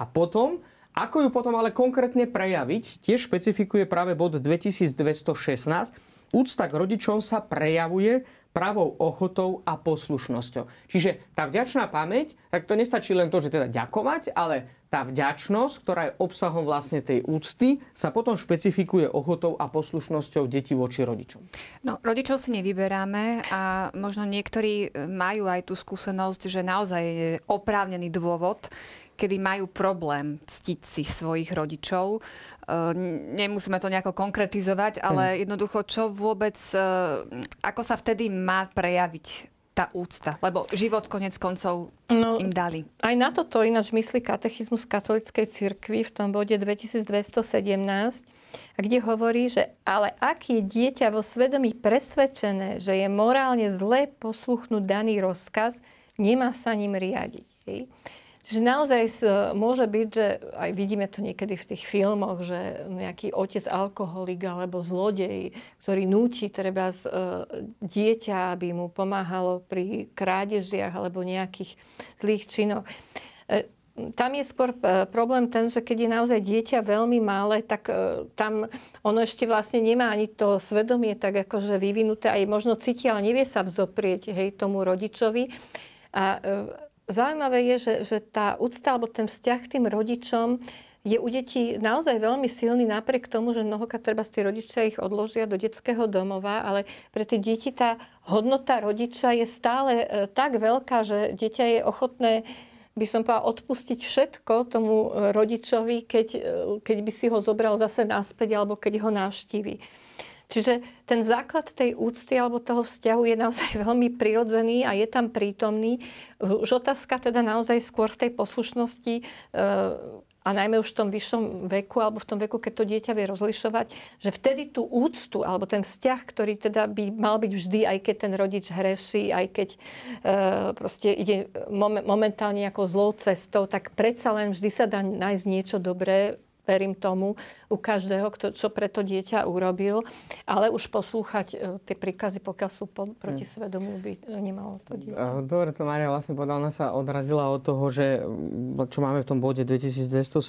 A potom ako ju potom ale konkrétne prejaviť, tiež špecifikuje práve bod 2216. Úcta k rodičom sa prejavuje pravou ochotou a poslušnosťou. Čiže tá vďačná pamäť, tak to nestačí len to, že teda ďakovať, ale tá vďačnosť, ktorá je obsahom vlastne tej úcty, sa potom špecifikuje ochotou a poslušnosťou detí voči rodičom. No, rodičov si nevyberáme a možno niektorí majú aj tú skúsenosť, že naozaj je oprávnený dôvod, kedy majú problém ctiť si svojich rodičov. E, nemusíme to nejako konkretizovať, ale jednoducho, čo vôbec, e, ako sa vtedy má prejaviť tá úcta? Lebo život konec koncov no, im dali. Aj na toto ináč myslí katechizmus katolickej cirkvi v tom bode 2217, kde hovorí, že ale ak je dieťa vo svedomí presvedčené, že je morálne zlé posluchnúť daný rozkaz, nemá sa ním riadiť. Hej. Že naozaj môže byť, že aj vidíme to niekedy v tých filmoch, že nejaký otec alkoholik alebo zlodej, ktorý núti treba z, e, dieťa, aby mu pomáhalo pri krádežiach alebo nejakých zlých činoch. E, tam je skôr e, problém ten, že keď je naozaj dieťa veľmi malé, tak tam ono ešte vlastne nemá ani to svedomie tak akože vyvinuté, aj možno cíti, ale nevie sa vzoprieť hej, tomu rodičovi. A Zaujímavé je, že, že tá úcta alebo ten vzťah k tým rodičom je u detí naozaj veľmi silný napriek tomu, že mnohokrát treba tí rodičia ich odložia do detského domova, ale pre tie deti tá hodnota rodiča je stále e, tak veľká, že dieťa je ochotné by som povedala, odpustiť všetko tomu e, rodičovi, keď, e, keď by si ho zobral zase naspäť alebo keď ho navštívi. Čiže ten základ tej úcty alebo toho vzťahu je naozaj veľmi prirodzený a je tam prítomný. Už otázka teda naozaj skôr v tej poslušnosti e, a najmä už v tom vyššom veku alebo v tom veku, keď to dieťa vie rozlišovať, že vtedy tú úctu alebo ten vzťah, ktorý teda by mal byť vždy, aj keď ten rodič hreší, aj keď e, proste ide momentálne nejakou zlou cestou, tak predsa len vždy sa dá nájsť niečo dobré verím tomu, u každého, kto, čo pre to dieťa urobil, ale už poslúchať e, tie príkazy, pokiaľ sú po, proti hm. svedomu, by nemalo to dieťa. Dobre, to Maria vlastne povedala, ona sa odrazila od toho, že čo máme v tom bode 2217,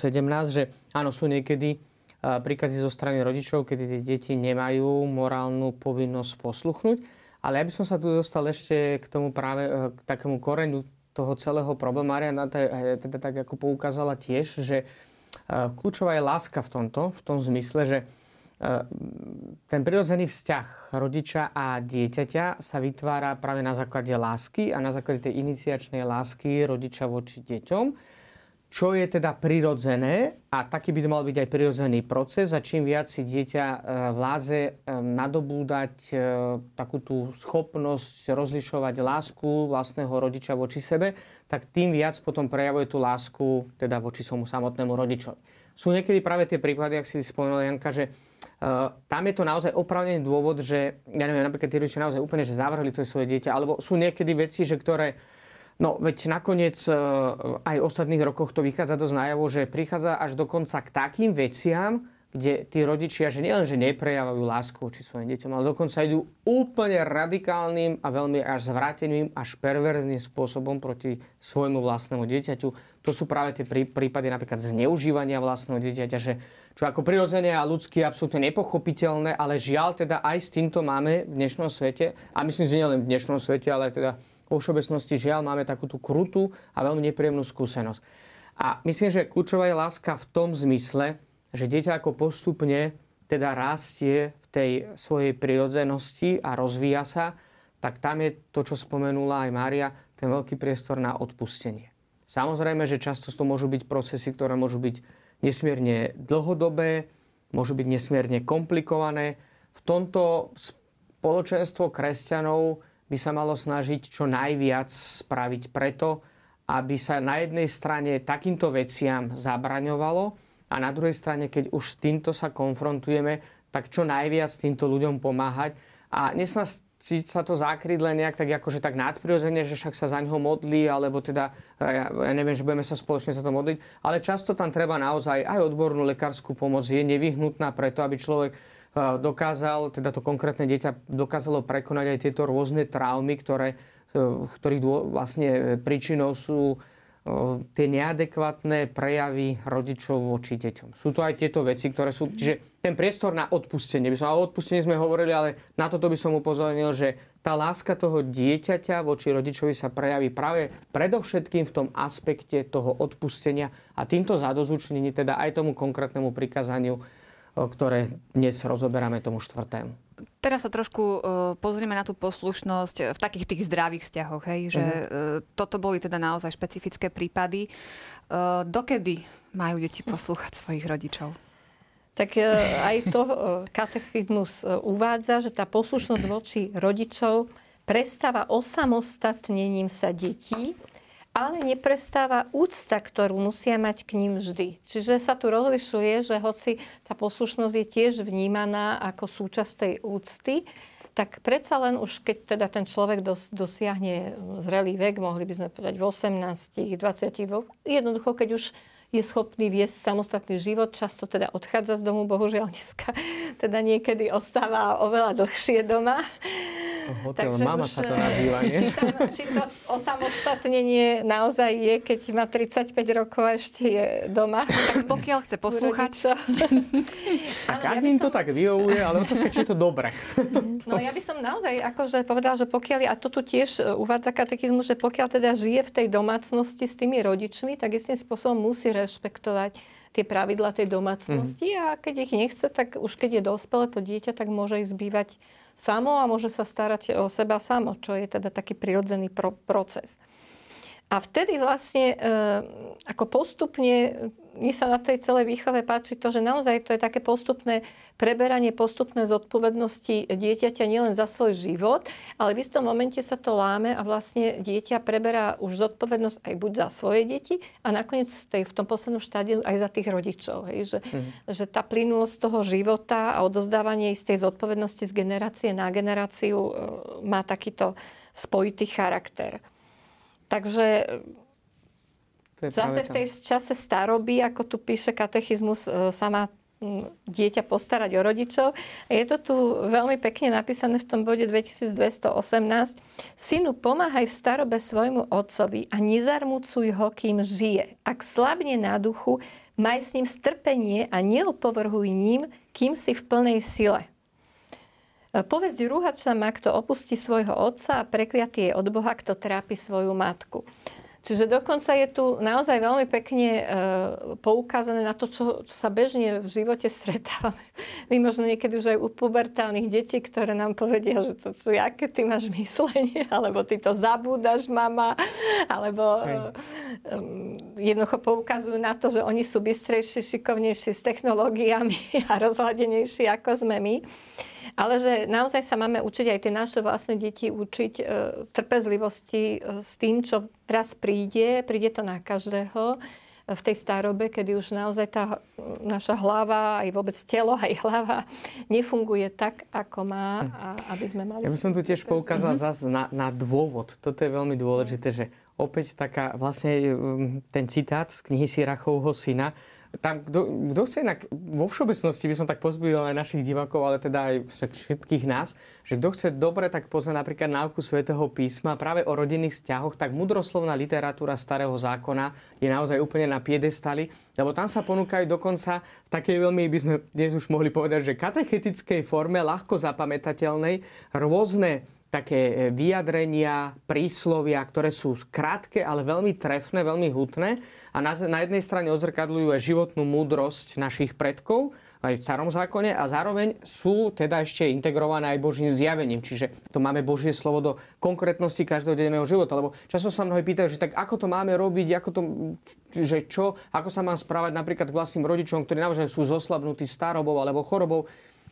že áno, sú niekedy príkazy zo strany rodičov, kedy tie deti nemajú morálnu povinnosť posluchnúť. Ale ja by som sa tu dostal ešte k tomu práve k takému koreňu toho celého problému. Mariana teda tak ako poukázala tiež, že kľúčová je láska v tomto, v tom zmysle, že ten prirodzený vzťah rodiča a dieťaťa sa vytvára práve na základe lásky a na základe tej iniciačnej lásky rodiča voči deťom čo je teda prirodzené a taký by to mal byť aj prirodzený proces a čím viac si dieťa e, vláze e, nadobúdať e, takú tú schopnosť rozlišovať lásku vlastného rodiča voči sebe, tak tým viac potom prejavuje tú lásku teda voči svojmu samotnému rodičovi. Sú niekedy práve tie príklady, ak si spomenula Janka, že tam je to naozaj opravnený dôvod, že ja neviem, napríklad tí rodičia naozaj úplne, že zavrhli to svoje dieťa, alebo sú niekedy veci, že ktoré No veď nakoniec e, aj v ostatných rokoch to vychádza dosť najavo, že prichádza až dokonca k takým veciam, kde tí rodičia, že nielen, že neprejavajú lásku či svojim deťom, ale dokonca idú úplne radikálnym a veľmi až zvráteným, až perverzným spôsobom proti svojmu vlastnému dieťaťu. To sú práve tie prípady napríklad zneužívania vlastného dieťaťa, že čo ako prirodzené a ľudské absolútne nepochopiteľné, ale žiaľ teda aj s týmto máme v dnešnom svete, a myslím, že nielen v dnešnom svete, ale teda vo všeobecnosti žiaľ máme takú tú krutú a veľmi nepríjemnú skúsenosť. A myslím, že kľúčová je láska v tom zmysle, že dieťa ako postupne teda rastie v tej svojej prirodzenosti a rozvíja sa, tak tam je to, čo spomenula aj Mária, ten veľký priestor na odpustenie. Samozrejme, že často to môžu byť procesy, ktoré môžu byť nesmierne dlhodobé, môžu byť nesmierne komplikované. V tomto spoločenstvo kresťanov by sa malo snažiť čo najviac spraviť preto, aby sa na jednej strane takýmto veciam zabraňovalo a na druhej strane, keď už s týmto sa konfrontujeme, tak čo najviac týmto ľuďom pomáhať. A nesnažiť sa to zakryť len nejak tak akože tak nadprirodzene, že však sa za ňoho modlí, alebo teda, ja, ja neviem, že budeme sa spoločne za to modliť, ale často tam treba naozaj aj odbornú lekárskú pomoc, je nevyhnutná preto, aby človek dokázal, teda to konkrétne dieťa dokázalo prekonať aj tieto rôzne traumy, ktoré, e, ktorých vlastne príčinou sú e, tie neadekvátne prejavy rodičov voči deťom. Sú to aj tieto veci, ktoré sú... Čiže ten priestor na odpustenie, by som, o odpustení sme hovorili, ale na toto by som upozornil, že tá láska toho dieťaťa voči rodičovi sa prejaví práve predovšetkým v tom aspekte toho odpustenia a týmto zadozúčnení teda aj tomu konkrétnemu prikázaniu ktoré dnes rozoberáme tomu štvrtému. Teraz sa trošku uh, pozrieme na tú poslušnosť v takých tých zdravých vzťahoch, hej, že uh-huh. uh, toto boli teda naozaj špecifické prípady. Uh, dokedy majú deti poslúchať svojich rodičov? Tak aj to katechizmus uvádza, že tá poslušnosť voči rodičov prestáva osamostatnením sa detí ale neprestáva úcta, ktorú musia mať k ním vždy. Čiže sa tu rozlišuje, že hoci tá poslušnosť je tiež vnímaná ako súčasť tej úcty, tak predsa len už keď teda ten človek dos, dosiahne zrelý vek, mohli by sme povedať v 18, 20, jednoducho keď už je schopný viesť samostatný život, často teda odchádza z domu, bohužiaľ dneska teda niekedy ostáva oveľa dlhšie doma. Hotel Takže mama sa to nazýva, nie? Či to, či to osamostatnenie naozaj je, keď má 35 rokov a ešte je doma. Tak pokiaľ chce poslúchať. tak ak im to tak vyhovuje, ale otázka, či je to dobre. no ja by som naozaj akože povedala, že pokiaľ, a to tu tiež e, uvádza katechizmus, že pokiaľ teda žije v tej domácnosti s tými rodičmi, tak istým spôsobom musí rešpektovať tie pravidla tej domácnosti mm. a keď ich nechce, tak už keď je dospelé to dieťa, tak môže ísť bývať samo a môže sa starať o seba samo, čo je teda taký prirodzený pro- proces. A vtedy vlastne e, ako postupne mne sa na tej celej výchove páči to, že naozaj to je také postupné preberanie, postupné zodpovednosti dieťaťa nielen za svoj život, ale v istom momente sa to láme a vlastne dieťa preberá už zodpovednosť aj buď za svoje deti a nakoniec v, tej, v tom poslednom štádiu aj za tých rodičov. Hej? Že, mm. že tá plynulosť toho života a odozdávanie istej zodpovednosti z generácie na generáciu e, má takýto spojitý charakter. Takže Zase v tej čase staroby, ako tu píše katechizmus, e, sa má dieťa postarať o rodičov. A je to tu veľmi pekne napísané v tom bode 2218. Synu, pomáhaj v starobe svojmu otcovi a nezarmucuj ho, kým žije. Ak slabne na duchu, maj s ním strpenie a neopovrhuj ním, kým si v plnej sile. Povesť rúhača má, kto opustí svojho otca a prekliatý je od Boha, kto trápi svoju matku. Čiže dokonca je tu naozaj veľmi pekne e, poukázané na to, čo, čo sa bežne v živote stretávame. My možno niekedy už aj u pubertálnych detí, ktoré nám povedia, že to, to aké ty máš myslenie, alebo ty to zabúdaš, mama, alebo e, jednoducho poukazujú na to, že oni sú bystrejší, šikovnejší s technológiami a rozhľadenejší ako sme my. Ale že naozaj sa máme učiť aj tie naše vlastné deti učiť e, trpezlivosti e, s tým, čo raz príde. Príde to na každého e, v tej starobe, kedy už naozaj tá naša hlava, aj vôbec telo, aj hlava nefunguje tak, ako má, a aby sme mali... Ja by som tu tiež poukázal mm-hmm. zase na, na dôvod. Toto je veľmi dôležité, že opäť taká vlastne ten citát z knihy Sirachovho syna, tam, kto, kto chce inak, vo všeobecnosti by som tak pozbudil aj našich divákov, ale teda aj všetkých nás, že kto chce dobre tak poznať napríklad náuku svätého písma práve o rodinných vzťahoch, tak mudroslovná literatúra starého zákona je naozaj úplne na piedestali, lebo tam sa ponúkajú dokonca v takej veľmi, by sme dnes už mohli povedať, že katechetickej forme, ľahko zapamätateľnej, rôzne také e, vyjadrenia, príslovia, ktoré sú krátke, ale veľmi trefné, veľmi hutné a na, na jednej strane odzrkadľujú aj životnú múdrosť našich predkov, aj v starom zákone a zároveň sú teda ešte integrované aj Božím zjavením. Čiže to máme Božie slovo do konkrétnosti každodenného života. Lebo často sa mnohí pýtajú, že tak ako to máme robiť, ako to, že čo, ako sa mám správať napríklad k vlastným rodičom, ktorí naozaj sú zoslabnutí starobou alebo chorobou.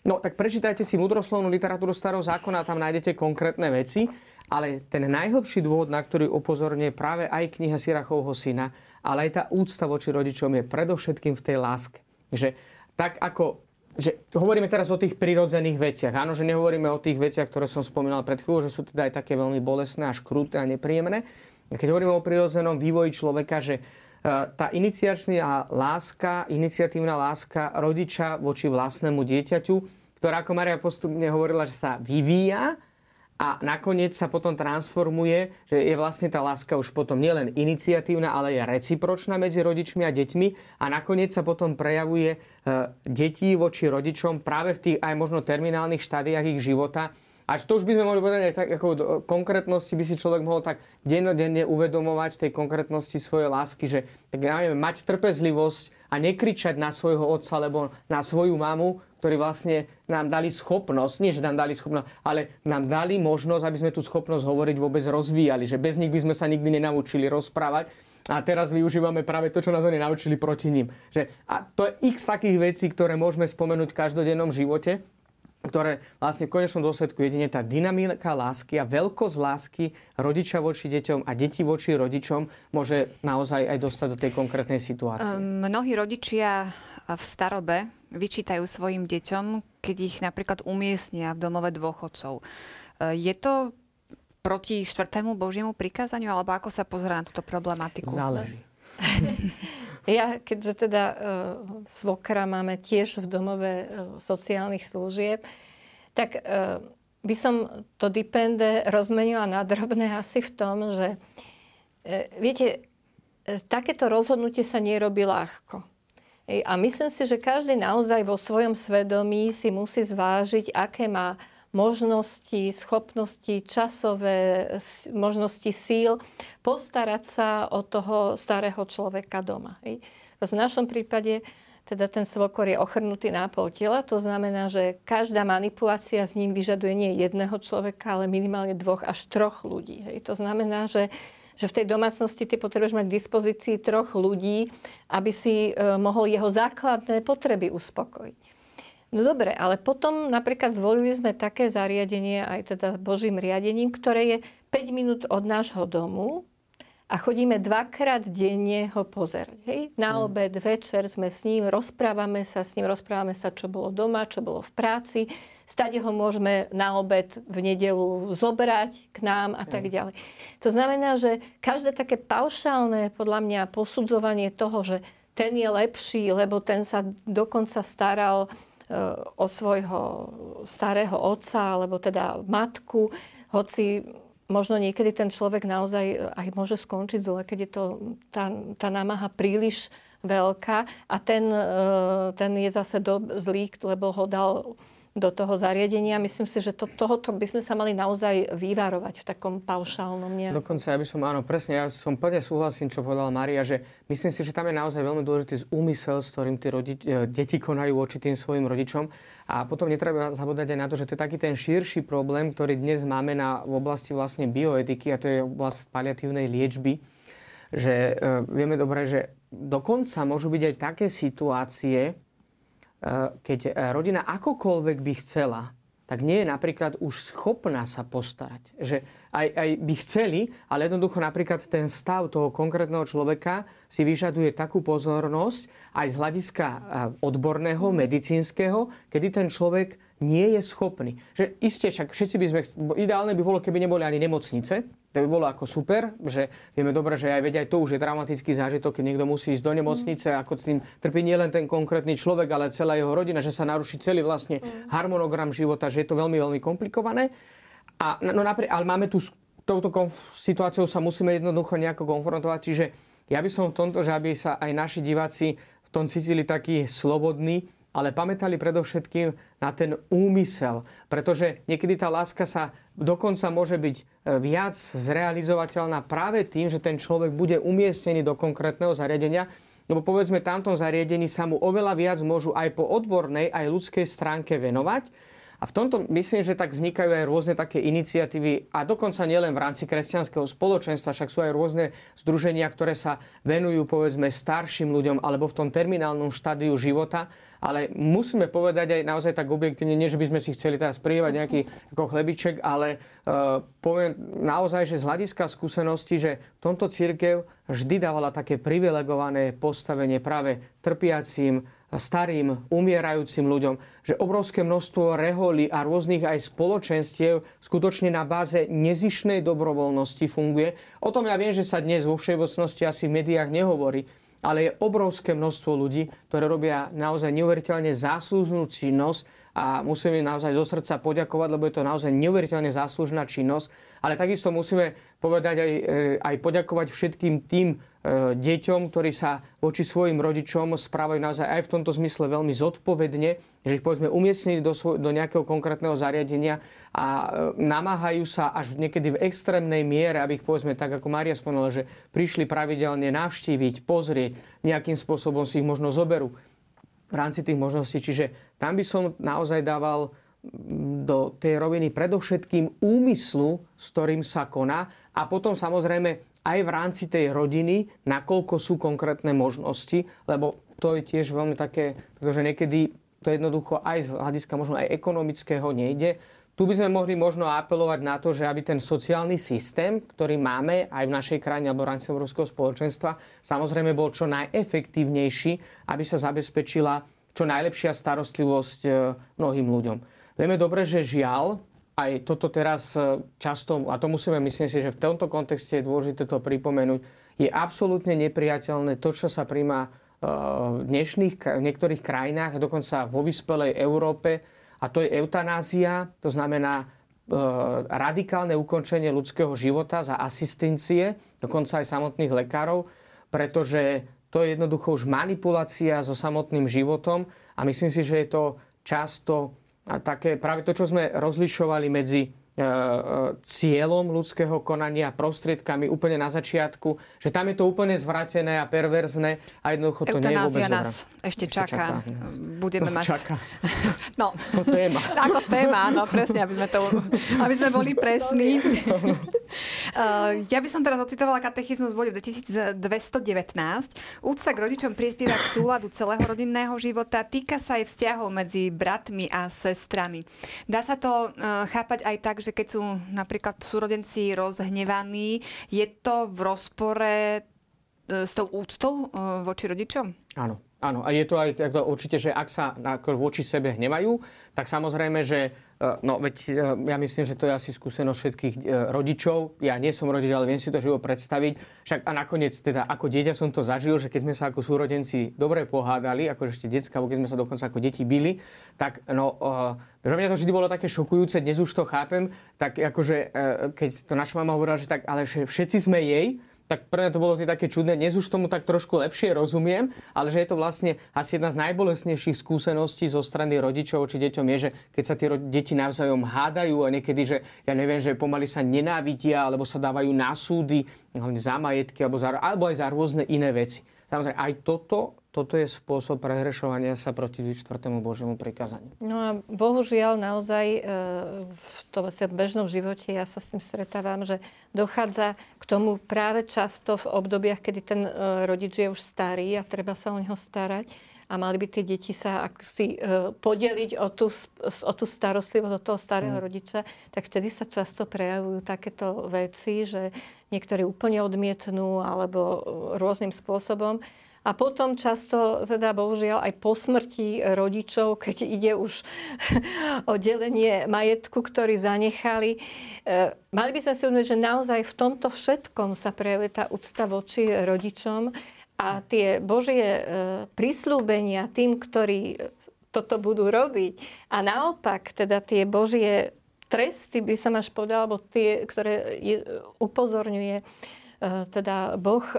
No tak prečítajte si mudroslovnú literatúru starého zákona tam nájdete konkrétne veci. Ale ten najhlbší dôvod, na ktorý upozorňuje práve aj kniha Sirachovho syna, ale aj tá úcta voči rodičom je predovšetkým v tej láske. Že tak ako že hovoríme teraz o tých prirodzených veciach. Áno, že nehovoríme o tých veciach, ktoré som spomínal pred chvíľou, že sú teda aj také veľmi bolestné, až krúte a nepríjemné. Keď hovoríme o prirodzenom vývoji človeka, že tá iniciačná láska, iniciatívna láska rodiča voči vlastnému dieťaťu, ktorá, ako Maria postupne hovorila, že sa vyvíja a nakoniec sa potom transformuje, že je vlastne tá láska už potom nielen iniciatívna, ale je recipročná medzi rodičmi a deťmi a nakoniec sa potom prejavuje e, detí voči rodičom práve v tých aj možno terminálnych štádiách ich života, až to už by sme mohli povedať aj tak, ako konkrétnosti by si človek mohol tak dennodenne uvedomovať v tej konkrétnosti svojej lásky, že tak ja neviem, mať trpezlivosť a nekričať na svojho otca alebo na svoju mamu, ktorí vlastne nám dali schopnosť, nie že nám dali schopnosť, ale nám dali možnosť, aby sme tú schopnosť hovoriť vôbec rozvíjali, že bez nich by sme sa nikdy nenaučili rozprávať. A teraz využívame práve to, čo nás oni naučili proti ním. Že, a to je x takých vecí, ktoré môžeme spomenúť v každodennom živote ktoré vlastne v konečnom dôsledku jedine tá dynamika lásky a veľkosť lásky rodiča voči deťom a deti voči rodičom môže naozaj aj dostať do tej konkrétnej situácie. Um, mnohí rodičia v starobe vyčítajú svojim deťom, keď ich napríklad umiestnia v domove dôchodcov. Je to proti štvrtému Božiemu prikázaniu, alebo ako sa pozerá na túto problematiku? Záleží. Ja, keďže teda uh, svokra máme tiež v domove uh, sociálnych služieb, tak uh, by som to dipende rozmenila na drobné asi v tom, že uh, viete, uh, takéto rozhodnutie sa nerobí ľahko. A myslím si, že každý naozaj vo svojom svedomí si musí zvážiť, aké má možnosti, schopnosti, časové možnosti síl postarať sa o toho starého človeka doma. V našom prípade teda ten svokor je ochrnutý nápol tela, to znamená, že každá manipulácia s ním vyžaduje nie jedného človeka, ale minimálne dvoch až troch ľudí. Hej. To znamená, že že v tej domácnosti ty potrebuješ mať k dispozícii troch ľudí, aby si e, mohol jeho základné potreby uspokojiť. No dobre, ale potom napríklad zvolili sme také zariadenie, aj teda Božím riadením, ktoré je 5 minút od nášho domu a chodíme dvakrát denne ho pozerať. Hej? Na mm. obed, večer sme s ním, rozprávame sa s ním, rozprávame sa, čo bolo doma, čo bolo v práci. Stade ho môžeme na obed v nedelu zobrať k nám a tak ďalej. To znamená, že každé také paušálne podľa mňa posudzovanie toho, že ten je lepší, lebo ten sa dokonca staral o svojho starého otca, alebo teda matku, hoci možno niekedy ten človek naozaj aj môže skončiť zle, keď je to tá, tá námaha príliš veľká. A ten, e, ten je zase do, zlý, lebo ho dal do toho zariadenia. Myslím si, že to, tohoto by sme sa mali naozaj vyvarovať v takom paušálnom nejakom. Dokonca ja by som, áno, presne, ja som plne súhlasím, čo povedala Maria, že myslím si, že tam je naozaj veľmi dôležitý úmysel, s ktorým tí rodič, e, deti konajú voči tým svojim rodičom. A potom netreba zabúdať aj na to, že to je taký ten širší problém, ktorý dnes máme na, v oblasti vlastne bioetiky, a to je oblasť paliatívnej liečby, že e, vieme dobre, že dokonca môžu byť aj také situácie, keď eh, rodina akokoľvek by chcela, tak nie je napríklad už schopná sa postarať. Že aj, aj by chceli, ale jednoducho napríklad ten stav toho konkrétneho človeka si vyžaduje takú pozornosť aj z hľadiska odborného, medicínskeho, kedy ten človek nie je schopný. Že iste, však všetci by sme, ideálne by bolo, keby neboli ani nemocnice, to by bolo ako super, že vieme dobre, že aj veď aj to už je dramatický zážitok, keď niekto musí ísť do nemocnice, mm. ako tým trpí nielen ten konkrétny človek, ale celá jeho rodina, že sa naruší celý vlastne mm. harmonogram života, že je to veľmi, veľmi komplikované. A, no, napri- ale máme tu, s touto konf- situáciou sa musíme jednoducho nejako konfrontovať, čiže ja by som v tomto, že aby sa aj naši diváci v tom cítili taký slobodní, ale pamätali predovšetkým na ten úmysel. Pretože niekedy tá láska sa dokonca môže byť e, viac zrealizovateľná práve tým, že ten človek bude umiestnený do konkrétneho zariadenia, lebo povedzme, tamtom zariadení sa mu oveľa viac môžu aj po odbornej, aj ľudskej stránke venovať a v tomto myslím, že tak vznikajú aj rôzne také iniciatívy a dokonca nielen v rámci kresťanského spoločenstva, však sú aj rôzne združenia, ktoré sa venujú povedzme starším ľuďom alebo v tom terminálnom štádiu života. Ale musíme povedať aj naozaj tak objektívne, nie že by sme si chceli teraz prijevať nejaký ako chlebiček, ale uh, poviem naozaj, že z hľadiska skúsenosti, že v tomto církev vždy dávala také privilegované postavenie práve trpiacím, starým, umierajúcim ľuďom, že obrovské množstvo reholí a rôznych aj spoločenstiev skutočne na báze nezišnej dobrovoľnosti funguje. O tom ja viem, že sa dnes vo všeobecnosti asi v médiách nehovorí, ale je obrovské množstvo ľudí, ktoré robia naozaj neuveriteľne záslužnú činnosť a musíme im naozaj zo srdca poďakovať, lebo je to naozaj neuveriteľne záslužná činnosť. Ale takisto musíme povedať aj, e, aj poďakovať všetkým tým deťom, ktorí sa voči svojim rodičom správajú naozaj aj v tomto zmysle veľmi zodpovedne, že ich povedzme umiestnili do, svoj, do nejakého konkrétneho zariadenia a e, namáhajú sa až niekedy v extrémnej miere, aby ich povedzme tak, ako Mária spomenula, že prišli pravidelne navštíviť, pozrieť, nejakým spôsobom si ich možno zoberú v rámci tých možností. Čiže tam by som naozaj dával do tej roviny predovšetkým úmyslu, s ktorým sa koná a potom samozrejme aj v rámci tej rodiny, nakoľko sú konkrétne možnosti, lebo to je tiež veľmi také, pretože niekedy to jednoducho aj z hľadiska možno aj ekonomického nejde. Tu by sme mohli možno apelovať na to, že aby ten sociálny systém, ktorý máme aj v našej krajine alebo rámci Európskeho spoločenstva, samozrejme bol čo najefektívnejší, aby sa zabezpečila čo najlepšia starostlivosť e, mnohým ľuďom. Vieme dobre, že žiaľ, aj toto teraz e, často, a to musíme myslím si, že v tomto kontexte je dôležité to pripomenúť, je absolútne nepriateľné to, čo sa príjma e, v dnešných v niektorých krajinách, dokonca vo vyspelej Európe, a to je eutanázia, to znamená e, radikálne ukončenie ľudského života za asistencie, dokonca aj samotných lekárov, pretože to je jednoducho už manipulácia so samotným životom a myslím si, že je to často také práve to, čo sme rozlišovali medzi cieľom ľudského konania, prostriedkami úplne na začiatku, že tam je to úplne zvratené a perverzné a jednoducho to nie je vôbec nás ešte, ešte čaká. čaká. Budeme no, mať... Čaká. No. Ako téma. Ako téma, no presne, aby sme, to, aby sme boli presní. Uh, ja by som teraz ocitovala katechizmus v bode 2219. Úcta k rodičom prispieva k súladu celého rodinného života. Týka sa aj vzťahov medzi bratmi a sestrami. Dá sa to uh, chápať aj tak, že keď sú napríklad súrodenci rozhnevaní, je to v rozpore e, s tou úctou e, voči rodičom? Áno. Áno, a je to aj to určite, že ak sa voči sebe hnevajú, tak samozrejme, že e, no veď ja myslím, že to je asi skúsenosť všetkých rodičov. Ja nie som rodič, ale viem si to živo predstaviť. Však a nakoniec teda ako dieťa som to zažil, že keď sme sa ako súrodenci dobre pohádali, ako ešte detská, keď sme sa dokonca ako deti bili, tak no, pre mňa to vždy bolo také šokujúce, dnes už to chápem, tak akože keď to naša mama hovorila, že tak, ale že všetci sme jej, tak pre mňa to bolo také čudné. Dnes už tomu tak trošku lepšie rozumiem, ale že je to vlastne asi jedna z najbolestnejších skúseností zo strany rodičov či deťom je, že keď sa tie deti navzájom hádajú a niekedy, že ja neviem, že pomaly sa nenávidia alebo sa dávajú na súdy, hlavne za majetky alebo, za, alebo aj za rôzne iné veci. Samozrejme, aj toto toto je spôsob prehrešovania sa proti štvrtému Božiemu prikázaniu. No a bohužiaľ naozaj e, v tom bežnom živote ja sa s tým stretávam, že dochádza k tomu práve často v obdobiach, kedy ten e, rodič je už starý a treba sa o neho starať a mali by tie deti sa si e, podeliť o tú, o tú starostlivosť od toho starého mm. rodiča, tak vtedy sa často prejavujú takéto veci, že niektorí úplne odmietnú alebo rôznym spôsobom. A potom často, teda bohužiaľ aj po smrti rodičov, keď ide už o delenie majetku, ktorý zanechali, e, mali by sme si uvedomiť, že naozaj v tomto všetkom sa prejavuje tá úcta voči rodičom a tie Božie e, prislúbenia tým, ktorí toto budú robiť. A naopak, teda tie Božie tresty, by som až povedala, alebo tie, ktoré upozorňuje teda Boh, e,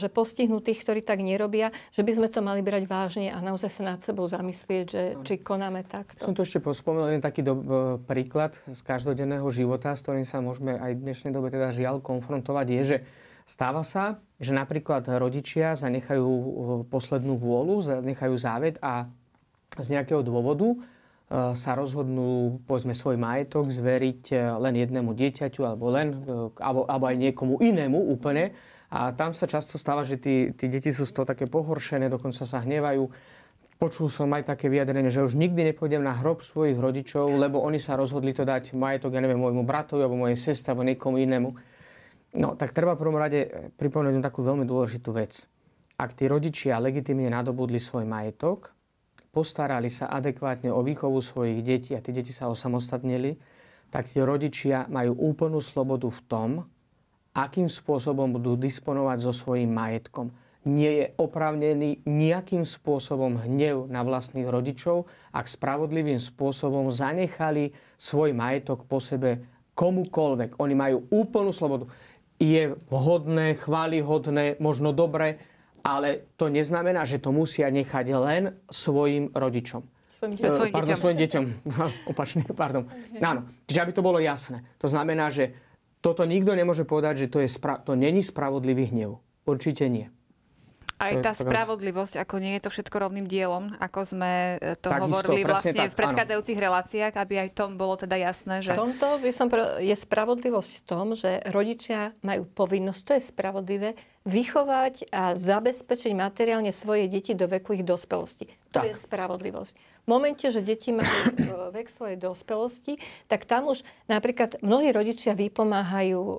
že postihnú tých, ktorí tak nerobia, že by sme to mali brať vážne a naozaj sa nad sebou zamyslieť, že či konáme takto. Som tu ešte spomenul jeden taký do, e, príklad z každodenného života, s ktorým sa môžeme aj v dnešnej dobe teda žiaľ konfrontovať, je, že Stáva sa, že napríklad rodičia zanechajú poslednú vôľu, zanechajú závet a z nejakého dôvodu E, sa rozhodnú, povedzme, svoj majetok zveriť e, len jednému dieťaťu alebo len, e, alebo, alebo aj niekomu inému úplne. A tam sa často stáva, že tí, tí deti sú z toho také pohoršené, dokonca sa hnevajú. Počul som aj také vyjadrenie, že už nikdy nepôjdem na hrob svojich rodičov, lebo oni sa rozhodli to dať majetok, ja neviem, môjmu bratovi alebo mojej sestre alebo niekomu inému. No, tak treba v prvom rade pripomenúť takú veľmi dôležitú vec. Ak tí rodičia legitimne nadobudli svoj majetok, postarali sa adekvátne o výchovu svojich detí a tie deti sa osamostatnili, tak tie rodičia majú úplnú slobodu v tom, akým spôsobom budú disponovať so svojím majetkom. Nie je oprávnený nejakým spôsobom hnev na vlastných rodičov, ak spravodlivým spôsobom zanechali svoj majetok po sebe komukolvek. Oni majú úplnú slobodu. Je vhodné, chválihodné, možno dobré, ale to neznamená, že to musia nechať len svojim rodičom. Svojim, deťom. Uh, pardon, svojim deťom. Opačne, pardon. Okay. Áno, čiže aby to bolo jasné. To znamená, že toto nikto nemôže povedať, že to, je spra- to není spravodlivý hnev. Určite nie. Aj tá spravodlivosť, ako nie je to všetko rovným dielom, ako sme e, to Takisto, hovorili vlastne tak, v predchádzajúcich áno. reláciách, aby aj tom bolo teda jasné, že... V tomto by som je spravodlivosť v tom, že rodičia majú povinnosť, to je spravodlivé, vychovať a zabezpečiť materiálne svoje deti do veku ich dospelosti. To tak. je spravodlivosť. V momente, že deti majú e, vek svojej dospelosti, tak tam už napríklad mnohí rodičia vypomáhajú e,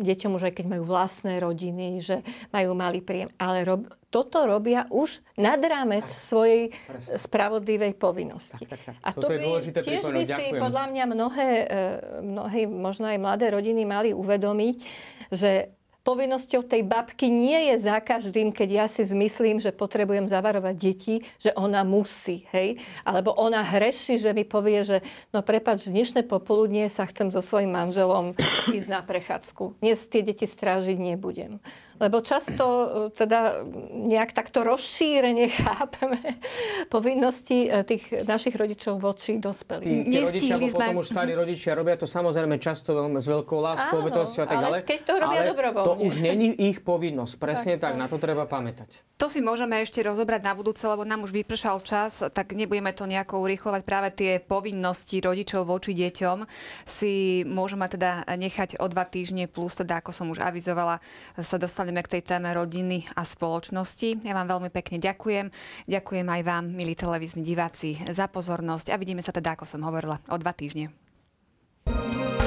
deťom už aj keď majú vlastné rodiny, že majú malý príjem. Ale rob, toto robia už nad rámec tak. svojej Presne. spravodlivej povinnosti. Tak, tak, tak. A to by tiež by si podľa mňa mnohé, e, mnohé, možno aj mladé rodiny mali uvedomiť, že povinnosťou tej babky nie je za každým, keď ja si zmyslím, že potrebujem zavarovať deti, že ona musí, hej? Alebo ona hreší, že mi povie, že no prepač, dnešné popoludnie sa chcem so svojím manželom ísť na prechádzku. Dnes tie deti strážiť nebudem. Lebo často e, teda nejak takto rozšírene chápeme povinnosti e, tých našich rodičov voči dospelým. Tí, tí rodičia, alebo potom už starí rodičia robia to samozrejme často veľmi s veľkou láskou, obetovosťou a tak ďalej. keď to robia dobrovoľne. To už není ich povinnosť. Presne tak, tak, na to treba pamätať. To si môžeme ešte rozobrať na budúce, lebo nám už vypršal čas, tak nebudeme to nejako urýchlovať. Práve tie povinnosti rodičov voči deťom si môžeme teda nechať o dva týždne, plus teda, ako som už avizovala, sa dostaneme k tej téme rodiny a spoločnosti. Ja vám veľmi pekne ďakujem. Ďakujem aj vám, milí televízni diváci, za pozornosť a vidíme sa teda, ako som hovorila, o dva týždne. thank you